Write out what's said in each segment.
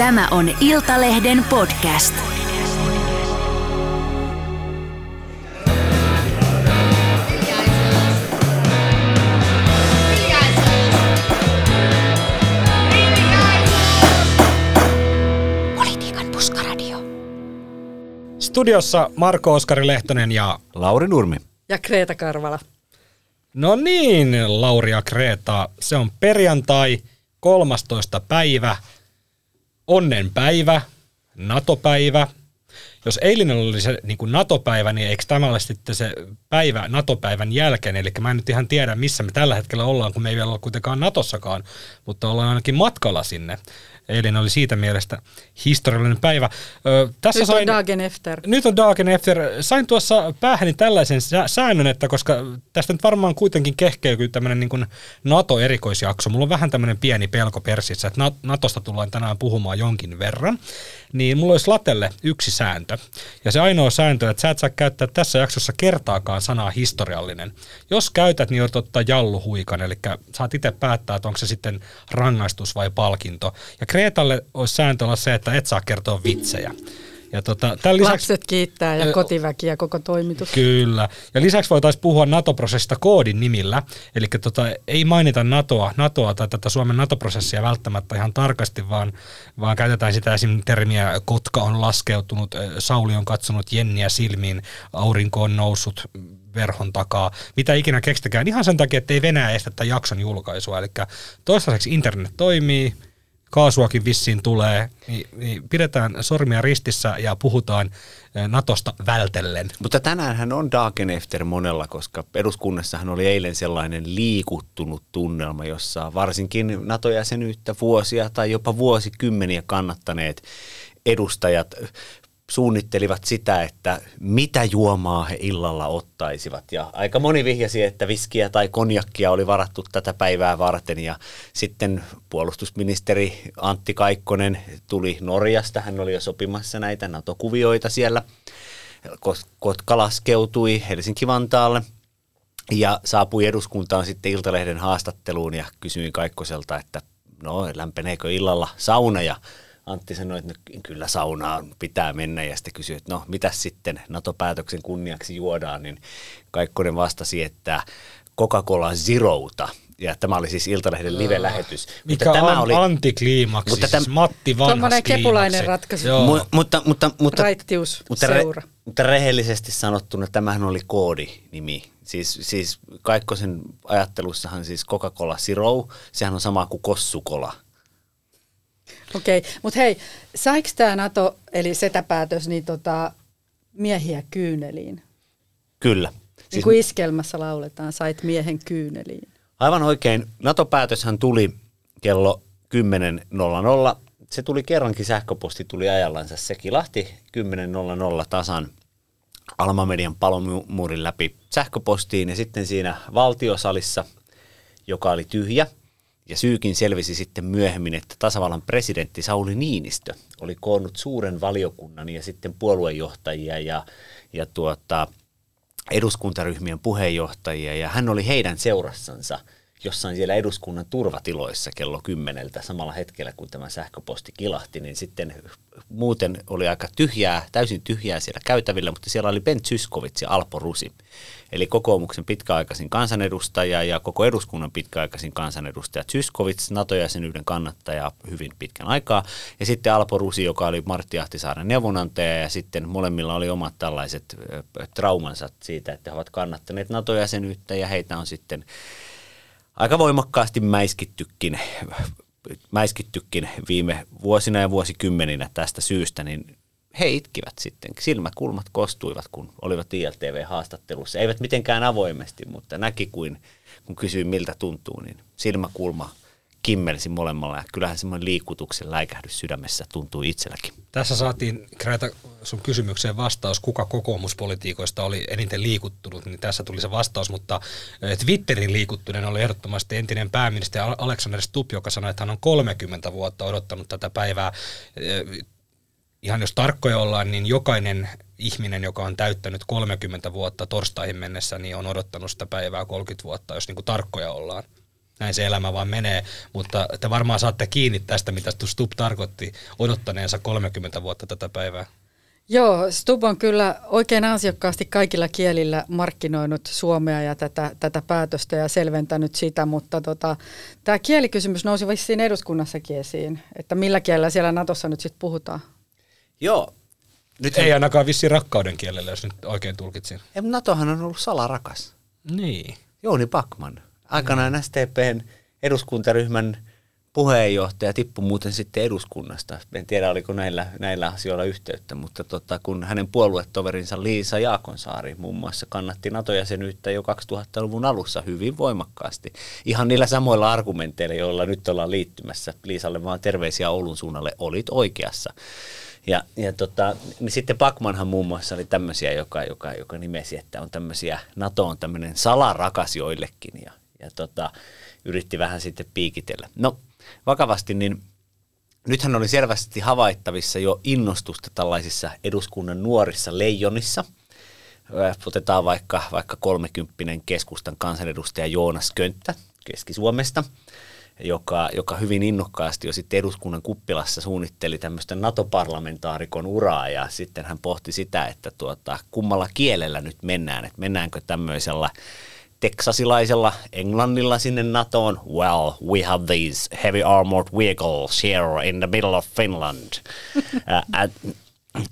Tämä on Iltalehden podcast. Politiikan puskaradio. Studiossa Marko Oskari Lehtonen ja... Lauri Nurmi. Ja Kreta Karvala. No niin, Lauri ja Kreta, se on perjantai 13. päivä, onnenpäivä, NATO-päivä. Jos eilinen oli se niin kuin NATO-päivä, niin eikö tämä ole sitten se päivä NATO-päivän jälkeen? Eli mä en nyt ihan tiedä, missä me tällä hetkellä ollaan, kun me ei vielä ole kuitenkaan Natossakaan, mutta ollaan ainakin matkalla sinne. Eilen oli siitä mielestä historiallinen päivä. Ö, tässä Nyt sain, on Dagen efter. nyt on Dagen Efter. Sain tuossa päähäni tällaisen sä- säännön, että koska tästä nyt varmaan kuitenkin kehkeytyy tämmöinen niin kuin NATO-erikoisjakso. Mulla on vähän tämmöinen pieni pelko persissä, että Na- Natosta tullaan tänään puhumaan jonkin verran. Niin mulla olisi Latelle yksi sääntö. Ja se ainoa sääntö, että sä et saa käyttää tässä jaksossa kertaakaan sanaa historiallinen. Jos käytät, niin joudut ottaa jalluhuikan, eli saat itse päättää, että onko se sitten rangaistus vai palkinto. Ja Kreetalle olisi sääntö olla se, että et saa kertoa vitsejä. Ja tota, tämän lisäksi, Lapset kiittää ja kotiväki ja koko toimitus. Kyllä. Ja lisäksi voitaisiin puhua NATO-prosessista koodin nimillä. Eli tota, ei mainita NATOa, NATOa tai tätä Suomen NATO-prosessia välttämättä ihan tarkasti, vaan, vaan käytetään sitä esim. termiä Kotka on laskeutunut, Sauli on katsonut Jenniä silmiin, aurinko on noussut verhon takaa, mitä ikinä keksitäkään, ihan sen takia, että ei Venäjä estä jakson julkaisua. Eli toistaiseksi internet toimii, kaasuakin vissiin tulee, niin, niin pidetään sormia ristissä ja puhutaan ö, Natosta vältellen. Mutta tänäänhän on Dagen Efter monella, koska eduskunnassahan oli eilen sellainen liikuttunut tunnelma, jossa varsinkin NATO-jäsenyyttä vuosia tai jopa vuosikymmeniä kannattaneet edustajat suunnittelivat sitä, että mitä juomaa he illalla ottaisivat. Ja aika moni vihjasi, että viskiä tai konjakkia oli varattu tätä päivää varten. Ja sitten puolustusministeri Antti Kaikkonen tuli Norjasta. Hän oli jo sopimassa näitä NATO-kuvioita siellä. Kotka laskeutui Helsinki-Vantaalle ja saapui eduskuntaan sitten Iltalehden haastatteluun ja kysyin Kaikkoselta, että no lämpeneekö illalla sauna ja Antti sanoi, että no, kyllä saunaan pitää mennä ja sitten kysyi, että no mitä sitten NATO-päätöksen kunniaksi juodaan, niin Kaikkonen vastasi, että Coca-Cola Zerouta. Ja tämä oli siis Iltalehden live-lähetys. Mikä Mutta on tämä oli, antikliimaksi, Mutta siis täm- Matti vanhas Tuommoinen kepulainen ratkaisu. Joo. Mu- mutta, mutta, mutta, Raittius, mutta, seura. mutta rehellisesti sanottuna tämähän oli koodinimi. Siis, siis Kaikkosen ajattelussahan siis Coca-Cola Zero, sehän on sama kuin Kossukola. Okei, okay. mutta hei, saiko tämä NATO, eli setäpäätös, niin tota, miehiä kyyneliin? Kyllä. Siis Siis niin kuin iskelmässä lauletaan, sait miehen kyyneliin. Aivan oikein. NATO-päätöshän tuli kello 10.00. Se tuli kerrankin, sähköposti tuli ajallansa. Se kilahti 10.00 tasan Alma-median palomuurin läpi sähköpostiin ja sitten siinä valtiosalissa, joka oli tyhjä, ja syykin selvisi sitten myöhemmin, että tasavallan presidentti Sauli Niinistö oli koonnut suuren valiokunnan ja sitten puoluejohtajia ja, ja tuota, eduskuntaryhmien puheenjohtajia. Ja hän oli heidän seurassansa jossain siellä eduskunnan turvatiloissa kello kymmeneltä samalla hetkellä, kun tämä sähköposti kilahti, niin sitten muuten oli aika tyhjää, täysin tyhjää siellä käytävillä, mutta siellä oli Ben Zyskowicz ja Alpo Rusi, eli kokoomuksen pitkäaikaisin kansanedustaja ja koko eduskunnan pitkäaikaisin kansanedustaja. Zyskowicz, NATO-jäsenyyden kannattaja hyvin pitkän aikaa, ja sitten Alpo Rusi, joka oli Martti Ahtisaaren neuvonantaja, ja sitten molemmilla oli omat tällaiset traumansa siitä, että he ovat kannattaneet NATO-jäsenyyttä, ja heitä on sitten aika voimakkaasti mäiskittykin, mäiskittykin viime vuosina ja vuosikymmeninä tästä syystä, niin he itkivät sitten. Silmäkulmat kostuivat, kun olivat ILTV-haastattelussa. Eivät mitenkään avoimesti, mutta näki, kuin, kun kysyin miltä tuntuu, niin silmäkulma kimmelsi molemmalla. Ja kyllähän semmoinen liikutuksen läikähdys sydämessä tuntuu itselläkin. Tässä saatiin Kreta sun kysymykseen vastaus, kuka kokoomuspolitiikoista oli eniten liikuttunut, niin tässä tuli se vastaus, mutta eh, Twitterin liikuttuneen oli ehdottomasti entinen pääministeri Al- Alexander Stubb, joka sanoi, että hän on 30 vuotta odottanut tätä päivää. Eh, Ihan jos tarkkoja ollaan, niin jokainen ihminen, joka on täyttänyt 30 vuotta torstaihin mennessä, niin on odottanut sitä päivää 30 vuotta, jos niin kuin tarkkoja ollaan. Näin se elämä vaan menee, mutta te varmaan saatte kiinni tästä, mitä Stubb tarkoitti odottaneensa 30 vuotta tätä päivää. Joo, Stub on kyllä oikein ansiokkaasti kaikilla kielillä markkinoinut Suomea ja tätä, tätä päätöstä ja selventänyt sitä, mutta tota, tämä kielikysymys nousi vissiin eduskunnassakin esiin, että millä kielellä siellä Natossa nyt sitten puhutaan. Joo. Nyt Ei ainakaan vissi rakkauden kielellä, jos nyt oikein tulkitsin. Ei, Natohan on ollut salarakas. Niin. Jouni Pakman. Aikanaan. STPn eduskuntaryhmän puheenjohtaja tippui muuten sitten eduskunnasta. En tiedä, oliko näillä, näillä asioilla yhteyttä, mutta tota, kun hänen puoluetoverinsa Liisa Jaakonsaari muun muassa kannatti NATO-jäsenyyttä jo 2000-luvun alussa hyvin voimakkaasti. Ihan niillä samoilla argumenteilla, joilla nyt ollaan liittymässä. Liisalle vaan terveisiä Oulun suunnalle, olit oikeassa. Ja, ja tota, niin sitten Pakmanhan muun muassa oli tämmöisiä, joka, joka, joka nimesi, että on tämmöisiä, NATO on tämmöinen salarakas joillekin ja, ja tota, yritti vähän sitten piikitellä. No vakavasti, niin nythän oli selvästi havaittavissa jo innostusta tällaisissa eduskunnan nuorissa leijonissa. Otetaan vaikka, vaikka kolmekymppinen keskustan kansanedustaja Joonas Könttä Keski-Suomesta, joka, joka hyvin innokkaasti jo sitten eduskunnan kuppilassa suunnitteli tämmöistä NATO-parlamentaarikon uraa ja sitten hän pohti sitä, että tuota, kummalla kielellä nyt mennään, että mennäänkö tämmöisellä teksasilaisella Englannilla sinne NATOon. Well, we have these heavy armored vehicles here in the middle of Finland uh, at,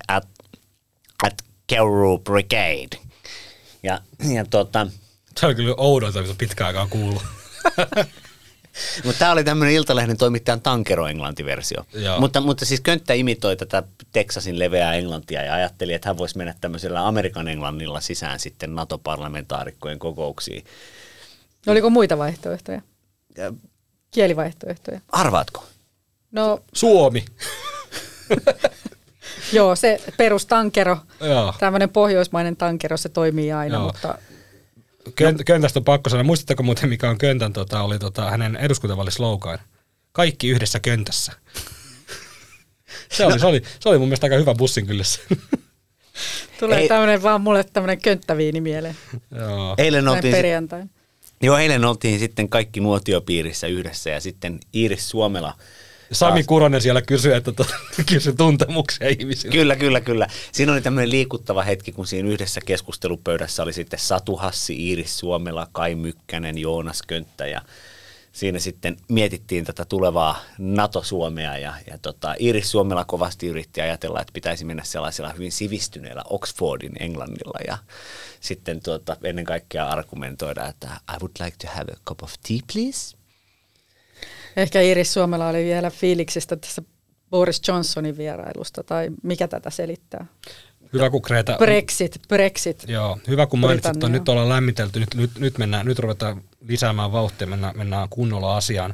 at, at Keuru Brigade. Ja, ja tota, Se on kyllä oudolta, mitä pitkään aikaan kuullut. Mutta tämä oli tämmöinen Iltalehden toimittajan tankero englantiversio. Mutta, mutta siis Könttä imitoi tätä Texasin leveää englantia ja ajatteli, että hän voisi mennä tämmöisellä Amerikan englannilla sisään sitten NATO-parlamentaarikkojen kokouksiin. No, oliko muita vaihtoehtoja? Ja, Kielivaihtoehtoja? Arvaatko? No, Suomi. Joo, se perustankero, tämmöinen pohjoismainen tankero, se toimii aina, Joo. mutta Könt, köntästä on pakko sanoa. Muistatteko muuten, mikä on Köntän, tota, oli tota, hänen eduskuntavaalislogan? Kaikki yhdessä köntässä. se, oli, se, oli, se oli mun mielestä aika hyvä bussin kyllä. Tulee tämmöinen vaan mulle tämmöinen könttäviini mieleen. Joo. Eilen oltiin, perjantain. Joo, eilen oltiin sitten kaikki nuotiopiirissä yhdessä ja sitten Iiris Suomela – Sami Kuronen siellä kysyi, että to, kysyi tuntemuksia ihmisille. Kyllä, kyllä, kyllä. Siinä oli tämmöinen liikuttava hetki, kun siinä yhdessä keskustelupöydässä oli sitten Satu Hassi, Iiris Suomela, Kai Mykkänen, Joonas Könttä ja siinä sitten mietittiin tätä tulevaa NATO-Suomea ja, ja tota, Iris Suomela kovasti yritti ajatella, että pitäisi mennä sellaisella hyvin sivistyneellä Oxfordin englannilla ja sitten tuota, ennen kaikkea argumentoida, että I would like to have a cup of tea please. Ehkä Iris Suomela oli vielä fiiliksistä tässä Boris Johnsonin vierailusta, tai mikä tätä selittää? Hyvä kun Kreta... Brexit, Brexit. Joo, hyvä kun mainitsit, että nyt ollaan lämmitelty, nyt, nyt, nyt, mennään, nyt ruvetaan lisäämään vauhtia, mennään, mennään kunnolla asiaan.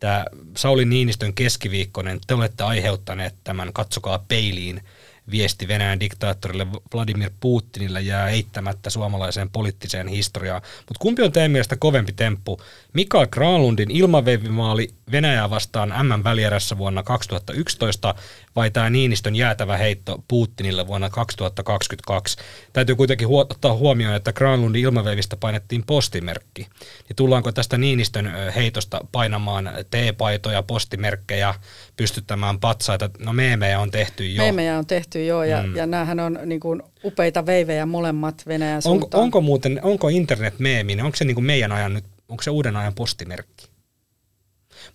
Tämä Sauli Niinistön keskiviikkoinen, te olette aiheuttaneet tämän, katsokaa peiliin, viesti Venäjän diktaattorille Vladimir Putinille jää eittämättä suomalaiseen poliittiseen historiaan. Mutta kumpi on teidän mielestä kovempi temppu? Mikael Granlundin ilmaveivimaali Venäjää vastaan M-välierässä vuonna 2011 vai tämä Niinistön jäätävä heitto Putinille vuonna 2022? Täytyy kuitenkin huo- ottaa huomioon, että Granlundin ilmaveivistä painettiin postimerkki. Niin tullaanko tästä Niinistön heitosta painamaan T-paitoja, postimerkkejä, pystyttämään patsaita? No meemejä on tehty jo. Meemejä on tehty jo ja, mm. ja näähän on niin kuin upeita veivejä molemmat Venäjän suuntaan. Onko, onko muuten, onko internet meeminen, onko se niin kuin meidän ajan nyt, onko se uuden ajan postimerkki?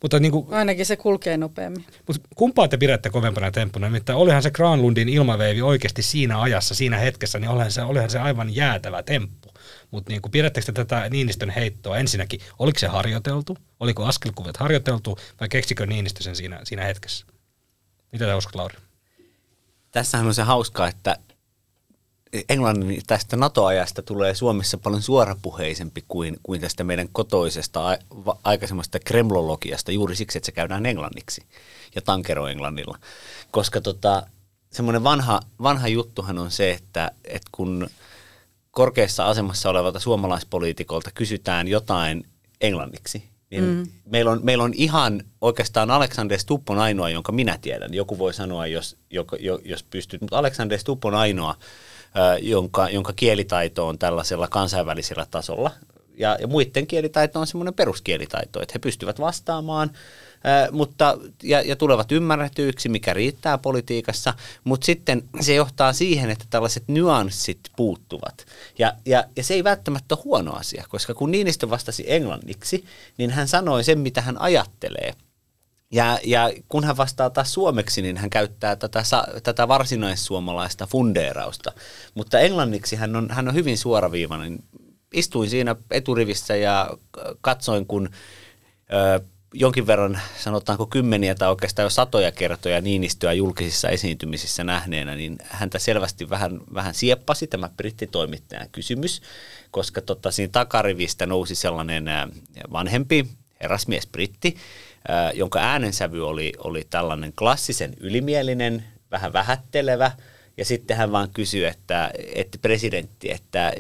Mutta niin kuin, Ainakin se kulkee nopeammin. Mutta kumpaa te pidätte kovempana temppuna? Nimittäin olihan se Granlundin ilmaveivi oikeasti siinä ajassa, siinä hetkessä, niin olihan se, olihan se aivan jäätävä temppu. Mutta niin pidättekö te tätä Niinistön heittoa ensinnäkin, oliko se harjoiteltu, oliko askelkuvet harjoiteltu vai keksikö Niinistö sen siinä, siinä hetkessä? Mitä te uskot, Lauri? Tässähän on se hauskaa, että Englannin tästä NATO-ajasta tulee Suomessa paljon suorapuheisempi kuin, kuin tästä meidän kotoisesta a, va, aikaisemmasta kremlologiasta juuri siksi, että se käydään englanniksi ja tankero englannilla. Koska tota, semmoinen vanha, vanha juttuhan on se, että, että kun korkeassa asemassa olevalta suomalaispoliitikolta kysytään jotain englanniksi, niin mm. meillä, on, meillä on ihan oikeastaan Alexander Stubb on ainoa, jonka minä tiedän. Joku voi sanoa, jos, jos pystyt, mutta Alexander Stubb on ainoa, jonka, jonka kielitaito on tällaisella kansainvälisellä tasolla. ja, ja muiden kielitaito on semmoinen peruskielitaito, että he pystyvät vastaamaan mutta, ja, ja tulevat ymmärretyiksi, mikä riittää politiikassa, mutta sitten se johtaa siihen, että tällaiset nyanssit puuttuvat. Ja, ja, ja se ei välttämättä ole huono asia, koska kun Niinistö vastasi englanniksi, niin hän sanoi sen, mitä hän ajattelee. Ja, ja kun hän vastaa taas suomeksi, niin hän käyttää tätä, tätä varsinaissuomalaista fundeerausta. Mutta englanniksi hän on, hän on hyvin suoraviivainen. Istuin siinä eturivissä ja katsoin, kun ö, jonkin verran, sanotaanko kymmeniä tai oikeastaan jo satoja kertoja Niinistöä julkisissa esiintymisissä nähneenä, niin häntä selvästi vähän, vähän sieppasi tämä brittitoimittajan kysymys, koska tota, siinä takarivistä nousi sellainen vanhempi herrasmies britti, jonka äänensävy oli, oli tällainen klassisen ylimielinen, vähän vähättelevä, ja sitten hän vaan kysyi, että, että presidentti, että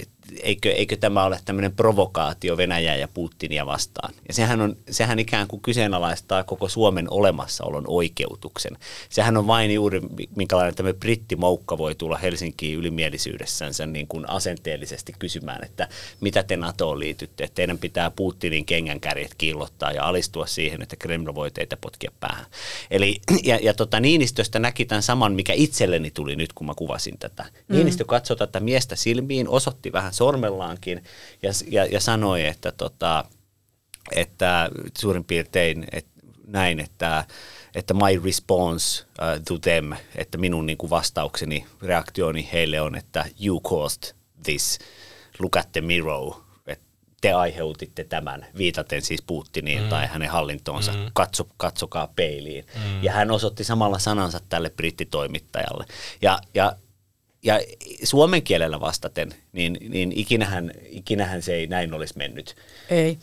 eikö, eikö tämä ole tämmöinen provokaatio Venäjää ja Putinia vastaan. Ja sehän, on, sehän ikään kuin kyseenalaistaa koko Suomen olemassaolon oikeutuksen. Sehän on vain juuri, minkälainen tämä brittimoukka voi tulla Helsinkiin ylimielisyydessänsä niin kuin asenteellisesti kysymään, että mitä te NATOon liitytte, että teidän pitää Putinin kengänkärjet kiillottaa ja alistua siihen, että Kreml voi teitä potkia päähän. Eli, ja, ja tota, Niinistöstä näki tämän saman, mikä itselleni tuli nyt, kun mä kuvasin tätä. Mm. Niinistö katsoi tätä miestä silmiin, osoitti vähän sormellaankin ja, ja, ja sanoi, että, tota, että suurin piirtein että näin, että, että my response uh, to them, että minun niin kuin vastaukseni, reaktioni heille on, että you caused this, look at the mirror, että te aiheutitte tämän, viitaten siis Putiniin mm. tai hänen hallintoonsa, mm. Katso, katsokaa peiliin. Mm. Ja hän osoitti samalla sanansa tälle brittitoimittajalle. Ja, ja ja suomen kielellä vastaten, niin, niin ikinähän, ikinähän se ei näin olisi mennyt. Ei.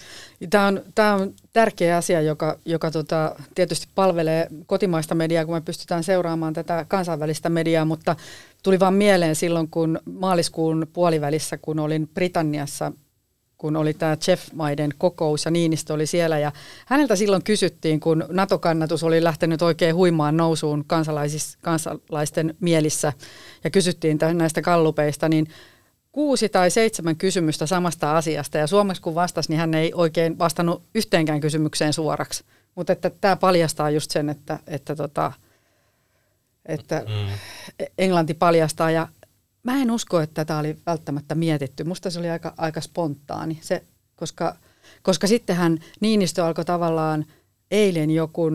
Tämä on, tämä on tärkeä asia, joka, joka tota, tietysti palvelee kotimaista mediaa, kun me pystytään seuraamaan tätä kansainvälistä mediaa, mutta tuli vaan mieleen silloin, kun maaliskuun puolivälissä, kun olin Britanniassa kun oli tämä Jeff-maiden kokous ja Niinistö oli siellä. Ja häneltä silloin kysyttiin, kun NATO-kannatus oli lähtenyt oikein huimaan nousuun kansalaisten mielissä ja kysyttiin näistä kallupeista, niin kuusi tai seitsemän kysymystä samasta asiasta. Ja suomeksi kun vastasi, niin hän ei oikein vastannut yhteenkään kysymykseen suoraksi. Mutta että tämä paljastaa just sen, että, että, tota, että mm. Englanti paljastaa. Ja mä en usko, että tätä oli välttämättä mietitty. Musta se oli aika, aika spontaani, se, koska, koska sittenhän Niinistö alkoi tavallaan eilen joku,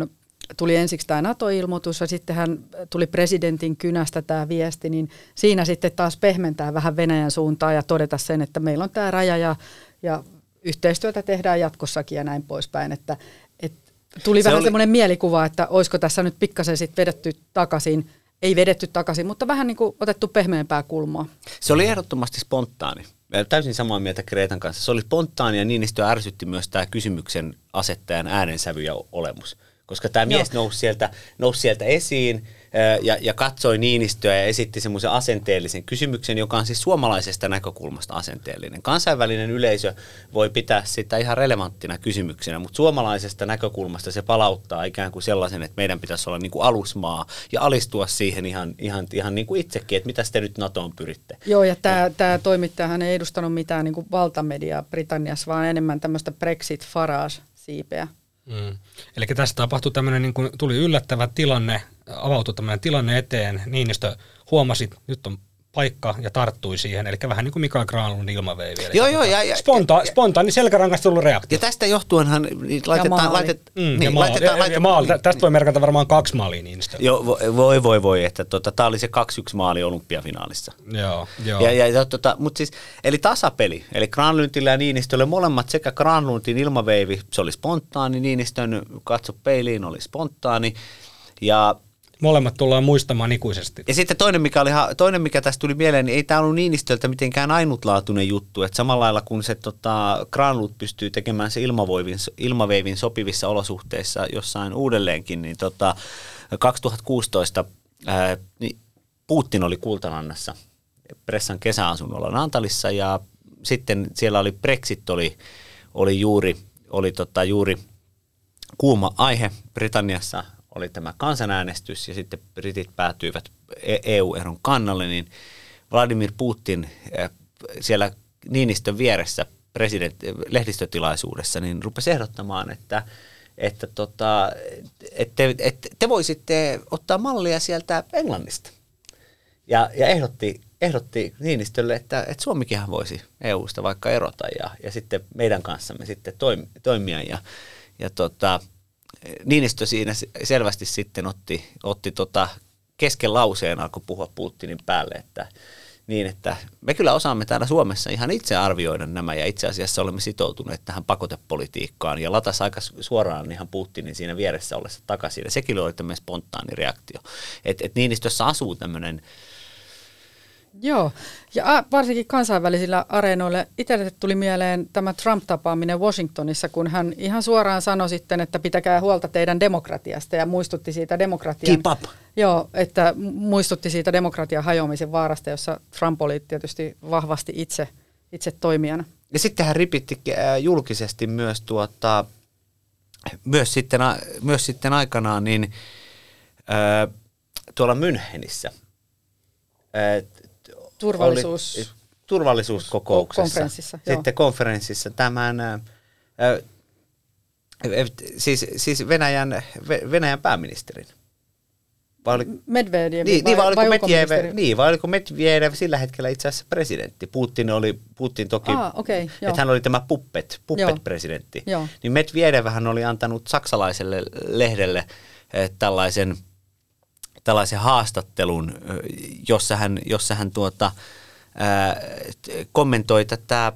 tuli ensiksi tämä NATO-ilmoitus ja sitten hän tuli presidentin kynästä tämä viesti, niin siinä sitten taas pehmentää vähän Venäjän suuntaan ja todeta sen, että meillä on tämä raja ja, ja yhteistyötä tehdään jatkossakin ja näin poispäin, että, että tuli se vähän oli... semmoinen mielikuva, että olisiko tässä nyt pikkasen sitten vedetty takaisin ei vedetty takaisin, mutta vähän niin kuin otettu pehmeämpää kulmaa. Se oli ehdottomasti spontaani. Täysin samaa mieltä Kreetan kanssa. Se oli spontaani ja Niinistö ärsytti myös tämä kysymyksen asettajan äänensävy ja olemus. Koska tämä mies nousi sieltä, nousi sieltä esiin ja, ja katsoi Niinistöä ja esitti semmoisen asenteellisen kysymyksen, joka on siis suomalaisesta näkökulmasta asenteellinen. Kansainvälinen yleisö voi pitää sitä ihan relevanttina kysymyksenä, mutta suomalaisesta näkökulmasta se palauttaa ikään kuin sellaisen, että meidän pitäisi olla niin kuin alusmaa ja alistua siihen ihan, ihan, ihan niin kuin itsekin, että mitä te nyt NATOon pyritte. Joo, ja tämä, tämä toimittajahan ei edustanut mitään niin kuin valtamediaa Britanniassa, vaan enemmän tämmöistä Brexit-Farage-siipeä. Mm. Eli tässä tapahtui tämmöinen, niin kuin tuli yllättävä tilanne, avautui tämmöinen tilanne eteen, Niinistö huomasi, nyt on paikka ja tarttui siihen. Eli vähän niin kuin Mikael Granlund ilmaveivi. Eli joo, joo. Ja, ja, sponta, ja, spontaani selkärangasta tullut reaktio. Ja tästä johtuenhan niin laitetaan... Ja Laitet, mm, niin, ja maali. laitetaan, laitetaan, ja maali. Tästä voi merkata varmaan kaksi maalia Niinistö. Joo, voi, voi, voi. Että tota, tämä oli se 2-1 maali olympiafinaalissa. Joo, joo. Ja, ja, ja, tota, mut siis, eli tasapeli. Eli Granlundilla ja Niinistölle molemmat sekä Granlundin ilmaveivi, se oli spontaani, Niinistön katso peiliin oli spontaani. Ja Molemmat tullaan muistamaan ikuisesti. Ja sitten toinen, mikä, oli, toinen, mikä tästä tuli mieleen, niin ei tämä ollut Niinistöltä mitenkään ainutlaatuinen juttu. Että samalla lailla kun se tota, Granlund pystyy tekemään se ilmavoivin, ilmaveivin sopivissa olosuhteissa jossain uudelleenkin, niin tota, 2016 ää, niin Putin oli Kultalannassa Pressan kesäasunnolla Nantalissa ja sitten siellä oli Brexit oli, oli juuri, oli tota, juuri kuuma aihe Britanniassa oli tämä kansanäänestys ja sitten britit päätyivät EU-eron kannalle, niin Vladimir Putin eh, siellä Niinistön vieressä president, lehdistötilaisuudessa, niin rupesi ehdottamaan, että, että, tota, että te, te voisitte ottaa mallia sieltä Englannista. Ja, ja ehdotti, ehdotti Niinistölle, että, että Suomikinhan voisi EUsta vaikka erota ja, ja sitten meidän kanssamme sitten toimia. Ja, ja tota, Niinistö siinä selvästi sitten otti, otti tota kesken lauseen alkoi puhua Putinin päälle, että niin, että me kyllä osaamme täällä Suomessa ihan itse arvioida nämä ja itse asiassa olemme sitoutuneet tähän pakotepolitiikkaan ja latas aika suoraan ihan Putinin siinä vieressä ollessa takaisin. Ja sekin oli tämmöinen spontaani reaktio. Että et Niinistössä asuu tämmöinen Joo, ja varsinkin kansainvälisillä areenoilla itselle tuli mieleen tämä Trump-tapaaminen Washingtonissa, kun hän ihan suoraan sanoi sitten, että pitäkää huolta teidän demokratiasta ja muistutti siitä demokratian... Keep up. Joo, että muistutti siitä demokratian hajoamisen vaarasta, jossa Trump oli tietysti vahvasti itse, itse toimijana. Ja sitten hän ripitti äh, julkisesti myös, tuota, myös, sitten, myös sitten aikanaan niin, äh, tuolla Münchenissä äh, turvallisuus... oli, turvallisuuskokouksessa. Konferenssissa, joo. Sitten konferenssissa tämän, äh, siis, siis Venäjän, Venäjän pääministerin. Vai oli, Medvedev niin, vai, niin, vai, vai Medvedev, niin, vai oliko Medvedev sillä hetkellä itse asiassa presidentti? Putin oli, Putin toki, ah, okay, että hän oli tämä puppet, puppet-presidentti. Joo. Niin Medvedev oli antanut saksalaiselle lehdelle eh, tällaisen – tällaisen haastattelun, jossa hän, jossa hän tuota, ää, kommentoi tätä,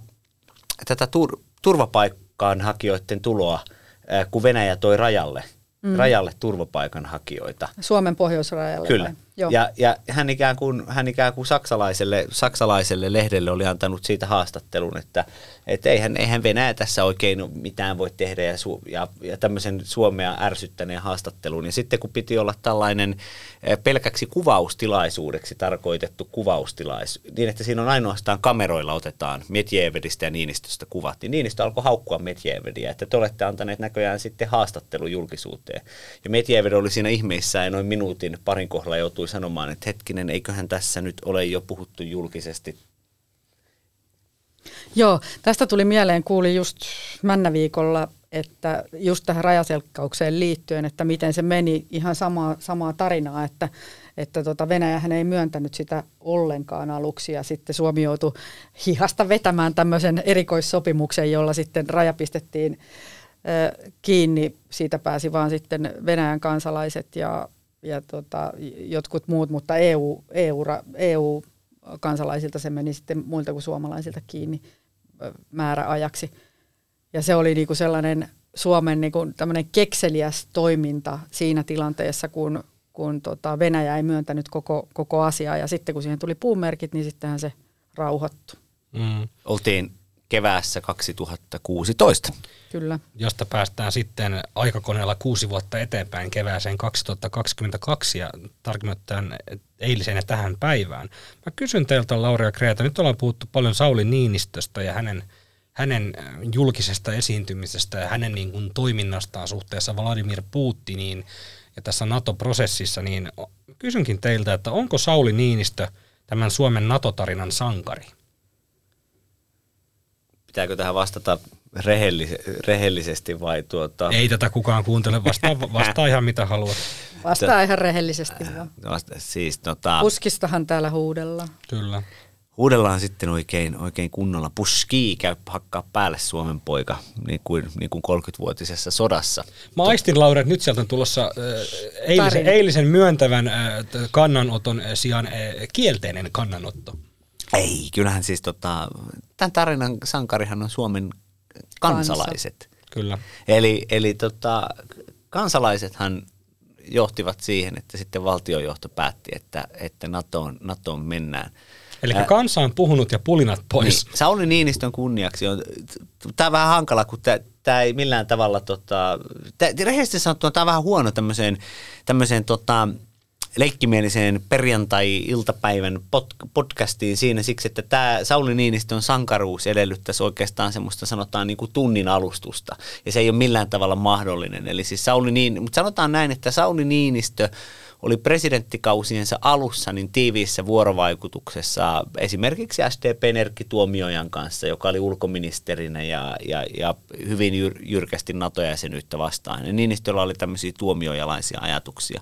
tätä tur, turvapaikkaan hakijoiden tuloa, ää, kun Venäjä toi rajalle, mm. rajalle turvapaikanhakijoita. Suomen pohjoisrajalle Kyllä. Vai? Ja, ja hän, ikään kuin, hän ikään kuin saksalaiselle, saksalaiselle lehdelle oli antanut siitä haastattelun, että, että eihän, eihän Venäjä tässä oikein mitään voi tehdä ja, ja, ja tämmöisen Suomea ärsyttäneen haastattelun. Ja sitten kun piti olla tällainen eh, pelkäksi kuvaustilaisuudeksi tarkoitettu kuvaustilaisuus, niin että siinä on ainoastaan kameroilla otetaan Medvedistä ja Niinistöstä kuvat, niin Niinistö alkoi haukkua Medvedia, että te olette antaneet näköjään sitten haastattelu julkisuuteen. Ja Medved oli siinä ihmeissään noin minuutin parin kohdalla joutui sanomaan, että hetkinen, eiköhän tässä nyt ole jo puhuttu julkisesti Joo, tästä tuli mieleen, kuuli just Männäviikolla, että just tähän rajaselkkaukseen liittyen, että miten se meni ihan samaa, samaa tarinaa, että, että tota Venäjähän ei myöntänyt sitä ollenkaan aluksi ja sitten Suomi joutui hihasta vetämään tämmöisen erikoissopimuksen, jolla sitten raja pistettiin kiinni. Siitä pääsi vaan sitten Venäjän kansalaiset ja, ja tota, jotkut muut, mutta EU, EU, EU kansalaisilta se meni sitten muilta kuin suomalaisilta kiinni määräajaksi. Ja se oli niinku sellainen Suomen niinku tämmöinen kekseliäs toiminta siinä tilanteessa, kun, kun tota Venäjä ei myöntänyt koko, koko asiaa. Ja sitten kun siihen tuli puumerkit, niin sittenhän se rauhoittui. Mm. Oltiin keväässä 2016. Kyllä. Josta päästään sitten aikakoneella kuusi vuotta eteenpäin kevääseen 2022 ja tarkemmin ottaen eiliseen ja tähän päivään. Mä kysyn teiltä Laura ja Kreeta, nyt ollaan puhuttu paljon Sauli Niinistöstä ja hänen, hänen julkisesta esiintymisestä ja hänen niin kuin toiminnastaan suhteessa Vladimir Putiniin ja tässä NATO-prosessissa, niin kysynkin teiltä, että onko Sauli Niinistö tämän Suomen NATO-tarinan sankari? Pitääkö tähän vastata rehellis- rehellisesti vai tuota... Ei tätä kukaan kuuntele, vastaa, vastaa ihan mitä haluat. Vastaa ihan rehellisesti vaan. Vasta, siis, tota... Puskistahan täällä huudella. Kyllä. Huudellaan sitten oikein, oikein kunnolla. Puski käy hakkaa päälle Suomen poika, niin kuin, niin kuin 30-vuotisessa sodassa. Mä aistin, Laura, että nyt sieltä on tulossa äh, eilisen, eilisen myöntävän äh, kannanoton sijaan äh, kielteinen kannanotto. Ei, kyllähän siis tota, tämän tarinan sankarihan on Suomen kansalaiset. Kansa. Kyllä. Eli, eli tota, kansalaisethan johtivat siihen, että sitten valtiojohto päätti, että, että NATOon, NATOon mennään. Eli kansa on puhunut ja pulinat pois. Niin, Sauli Niinistön kunniaksi on, tämä on vähän hankala, kun tämä ei millään tavalla, tota, rehellisesti sanottuna tämä on vähän huono tämmöiseen, tämmöiseen tota, leikkimieliseen perjantai-iltapäivän podcastiin siinä siksi, että tämä Sauli Niinistön sankaruus edellyttäisi oikeastaan semmoista sanotaan niin kuin tunnin alustusta. Ja se ei ole millään tavalla mahdollinen. Eli siis Sauli Niinistö, mutta sanotaan näin, että Sauli Niinistö oli presidenttikausiensa alussa niin tiiviissä vuorovaikutuksessa esimerkiksi SDP Erkki Tuomiojan kanssa, joka oli ulkoministerinä ja, ja, ja hyvin jyr, jyrkästi NATO-jäsenyyttä vastaan. Ja Niinistöllä oli tämmöisiä tuomiojalaisia ajatuksia.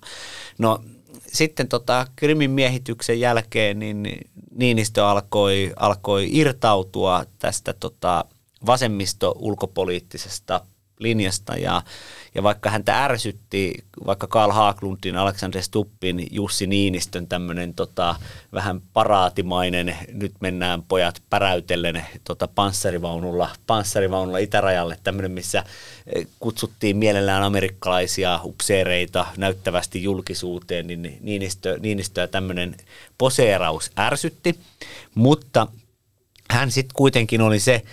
No sitten tota, Krimin miehityksen jälkeen niin Niinistö alkoi, alkoi irtautua tästä tota, vasemmisto-ulkopoliittisesta linjasta. Ja, ja vaikka häntä ärsytti vaikka Karl Haaglundin, Alexander Stuppin, Jussi Niinistön tämmöinen tota, vähän paraatimainen, nyt mennään pojat päräytellen tota, panssarivaunulla, panssarivaunulla itärajalle, tämmöinen missä eh, kutsuttiin mielellään amerikkalaisia upseereita näyttävästi julkisuuteen, niin Niinistö, Niinistöä tämmöinen poseeraus ärsytti, mutta hän sitten kuitenkin oli se,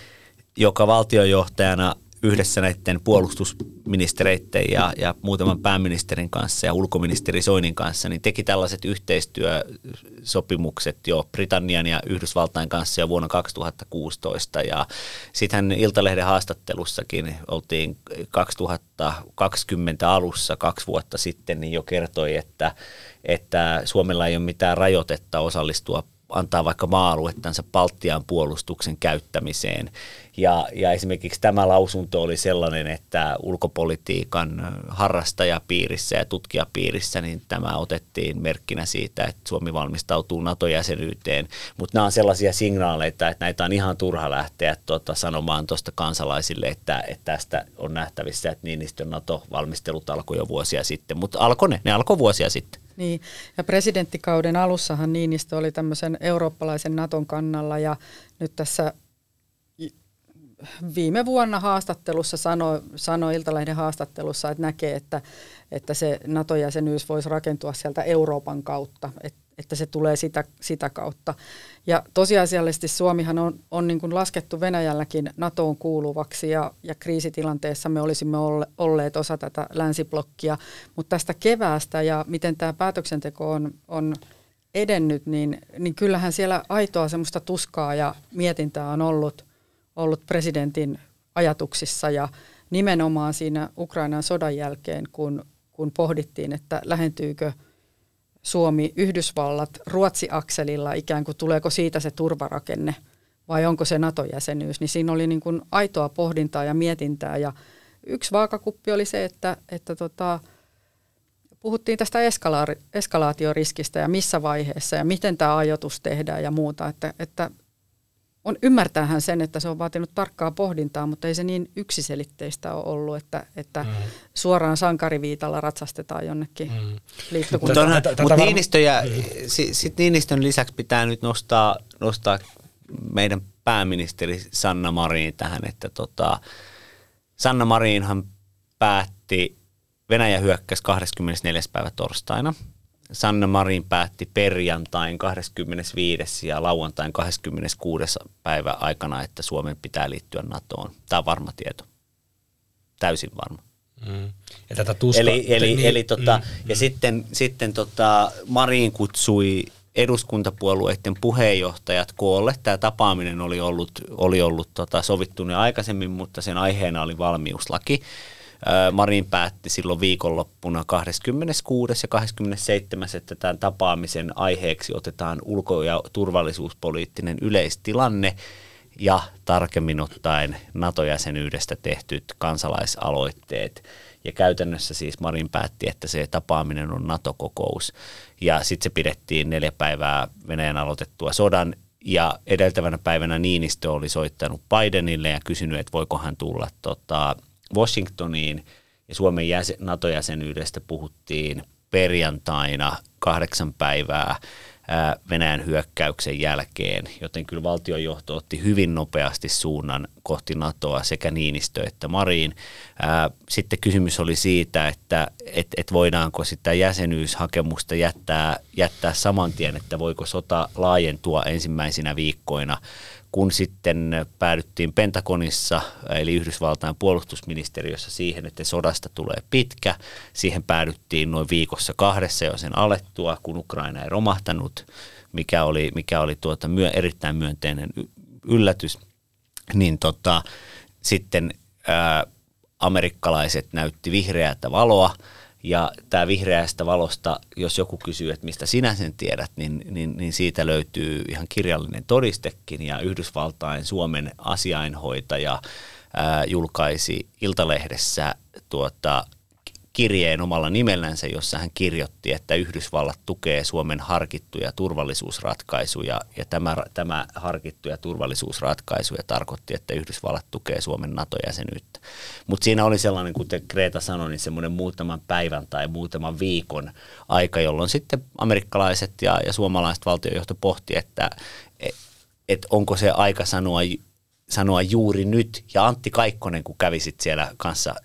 joka valtionjohtajana yhdessä näiden puolustusministereiden ja, ja muutaman pääministerin kanssa ja ulkoministeri Soinin kanssa, niin teki tällaiset yhteistyösopimukset jo Britannian ja Yhdysvaltain kanssa jo vuonna 2016. Ja sitten Iltalehden haastattelussakin oltiin 2020 alussa, kaksi vuotta sitten, niin jo kertoi, että, että Suomella ei ole mitään rajoitetta osallistua antaa vaikka maa-aluettansa Baltian puolustuksen käyttämiseen. Ja, ja esimerkiksi tämä lausunto oli sellainen, että ulkopolitiikan harrastajapiirissä ja tutkijapiirissä niin tämä otettiin merkkinä siitä, että Suomi valmistautuu NATO-jäsenyyteen. Mutta nämä on sellaisia signaaleita, että näitä on ihan turha lähteä tuota, sanomaan tuosta kansalaisille, että, että tästä on nähtävissä, että Niinistön NATO-valmistelut alkoi jo vuosia sitten. Mutta alkoi ne, ne alkoi vuosia sitten. Niin, ja presidenttikauden alussahan Niinistö oli tämmöisen eurooppalaisen Naton kannalla ja nyt tässä viime vuonna haastattelussa sanoi, sanoi Iltalehden haastattelussa, että näkee, että, että se NATO-jäsenyys voisi rakentua sieltä Euroopan kautta, että, että se tulee sitä, sitä kautta. Ja tosiasiallisesti Suomihan on, on niin kuin laskettu Venäjälläkin NATOon kuuluvaksi ja, ja kriisitilanteessa me olisimme olle, olleet osa tätä länsiblokkia. Mutta tästä keväästä ja miten tämä päätöksenteko on, on edennyt, niin, niin kyllähän siellä aitoa semmoista tuskaa ja mietintää on ollut, ollut presidentin ajatuksissa ja nimenomaan siinä Ukrainan sodan jälkeen, kun, kun pohdittiin, että lähentyykö – Suomi, Yhdysvallat, Ruotsi-akselilla ikään kuin tuleeko siitä se turvarakenne vai onko se NATO-jäsenyys, niin siinä oli niin kuin aitoa pohdintaa ja mietintää. Ja yksi vaakakuppi oli se, että, että tota, puhuttiin tästä eskala- eskalaatioriskistä ja missä vaiheessa ja miten tämä ajoitus tehdään ja muuta, että, että on ymmärtäähän sen, että se on vaatinut tarkkaa pohdintaa, mutta ei se niin yksiselitteistä ole ollut, että, että mm. suoraan sankariviitalla ratsastetaan jonnekin mm. liittokuntaan. Mutta, mutta Niinistö ja, mm. sit Niinistön lisäksi pitää nyt nostaa, nostaa meidän pääministeri Sanna Marin tähän, että tota, Sanna Marinhan päätti, Venäjä hyökkäsi 24. päivä torstaina – Sanna Marin päätti perjantain 25. ja lauantain 26. päivä aikana, että Suomen pitää liittyä NATOon. Tämä on varma tieto. Täysin varma. Mm. Ja tätä tuska, eli, eli, niin, eli tota, mm, ja mm. sitten, sitten tota, Marin kutsui eduskuntapuolueiden puheenjohtajat koolle. Tämä tapaaminen oli ollut, oli ollut tota, sovittu aikaisemmin, mutta sen aiheena oli valmiuslaki. Marin päätti silloin viikonloppuna 26. ja 27. että tämän tapaamisen aiheeksi otetaan ulko- ja turvallisuuspoliittinen yleistilanne ja tarkemmin ottaen NATO-jäsenyydestä tehtyt kansalaisaloitteet. Ja käytännössä siis Marin päätti, että se tapaaminen on NATO-kokous. Ja sitten se pidettiin neljä päivää Venäjän aloitettua sodan ja edeltävänä päivänä Niinistö oli soittanut Bidenille ja kysynyt, että voiko hän tulla tota, Washingtoniin ja Suomen jäsen, NATO-jäsenyydestä puhuttiin perjantaina kahdeksan päivää Venäjän hyökkäyksen jälkeen, joten kyllä valtionjohto otti hyvin nopeasti suunnan kohti NATOa sekä Niinistö että Mariin. Sitten kysymys oli siitä, että et, et voidaanko sitä jäsenyyshakemusta jättää, jättää saman tien, että voiko sota laajentua ensimmäisinä viikkoina kun sitten päädyttiin Pentagonissa, eli Yhdysvaltain puolustusministeriössä siihen, että sodasta tulee pitkä. Siihen päädyttiin noin viikossa kahdessa jo sen alettua, kun Ukraina ei romahtanut, mikä oli, mikä oli tuota myö, erittäin myönteinen yllätys. Niin tota, sitten ää, amerikkalaiset näytti vihreätä valoa Ja tämä vihreästä valosta, jos joku kysyy, että mistä sinä sen tiedät, niin, niin, niin siitä löytyy ihan kirjallinen todistekin. Ja Yhdysvaltain Suomen asiainhoitaja ää, julkaisi Iltalehdessä tuota, kirjeen omalla nimellänsä, jossa hän kirjoitti, että Yhdysvallat tukee Suomen harkittuja turvallisuusratkaisuja ja tämä, tämä harkittuja turvallisuusratkaisuja tarkoitti, että Yhdysvallat tukee Suomen NATO-jäsenyyttä. Mutta siinä oli sellainen, kuten Kreta sanoi, niin semmoinen muutaman päivän tai muutaman viikon aika, jolloin sitten amerikkalaiset ja, ja suomalaiset valtiojohto pohti, että et, et onko se aika sanoa sanoa juuri nyt, ja Antti Kaikkonen, kun kävisit siellä kanssa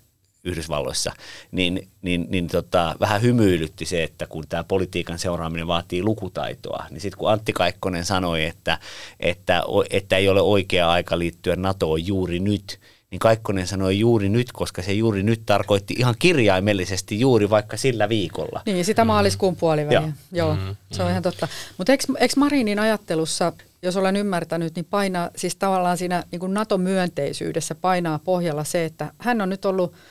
Yhdysvalloissa, niin, niin, niin tota, vähän hymyilytti se, että kun tämä politiikan seuraaminen vaatii lukutaitoa, niin sitten kun Antti Kaikkonen sanoi, että, että, että ei ole oikea aika liittyä NATOon juuri nyt, niin Kaikkonen sanoi juuri nyt, koska se juuri nyt tarkoitti ihan kirjaimellisesti juuri vaikka sillä viikolla. Niin, sitä maaliskuun puoliväliä. Joo, Joo mm, se on mm. ihan totta. Mutta eikö, eikö Marinin ajattelussa, jos olen ymmärtänyt, niin painaa, siis tavallaan siinä niin NATO-myönteisyydessä painaa pohjalla se, että hän on nyt ollut –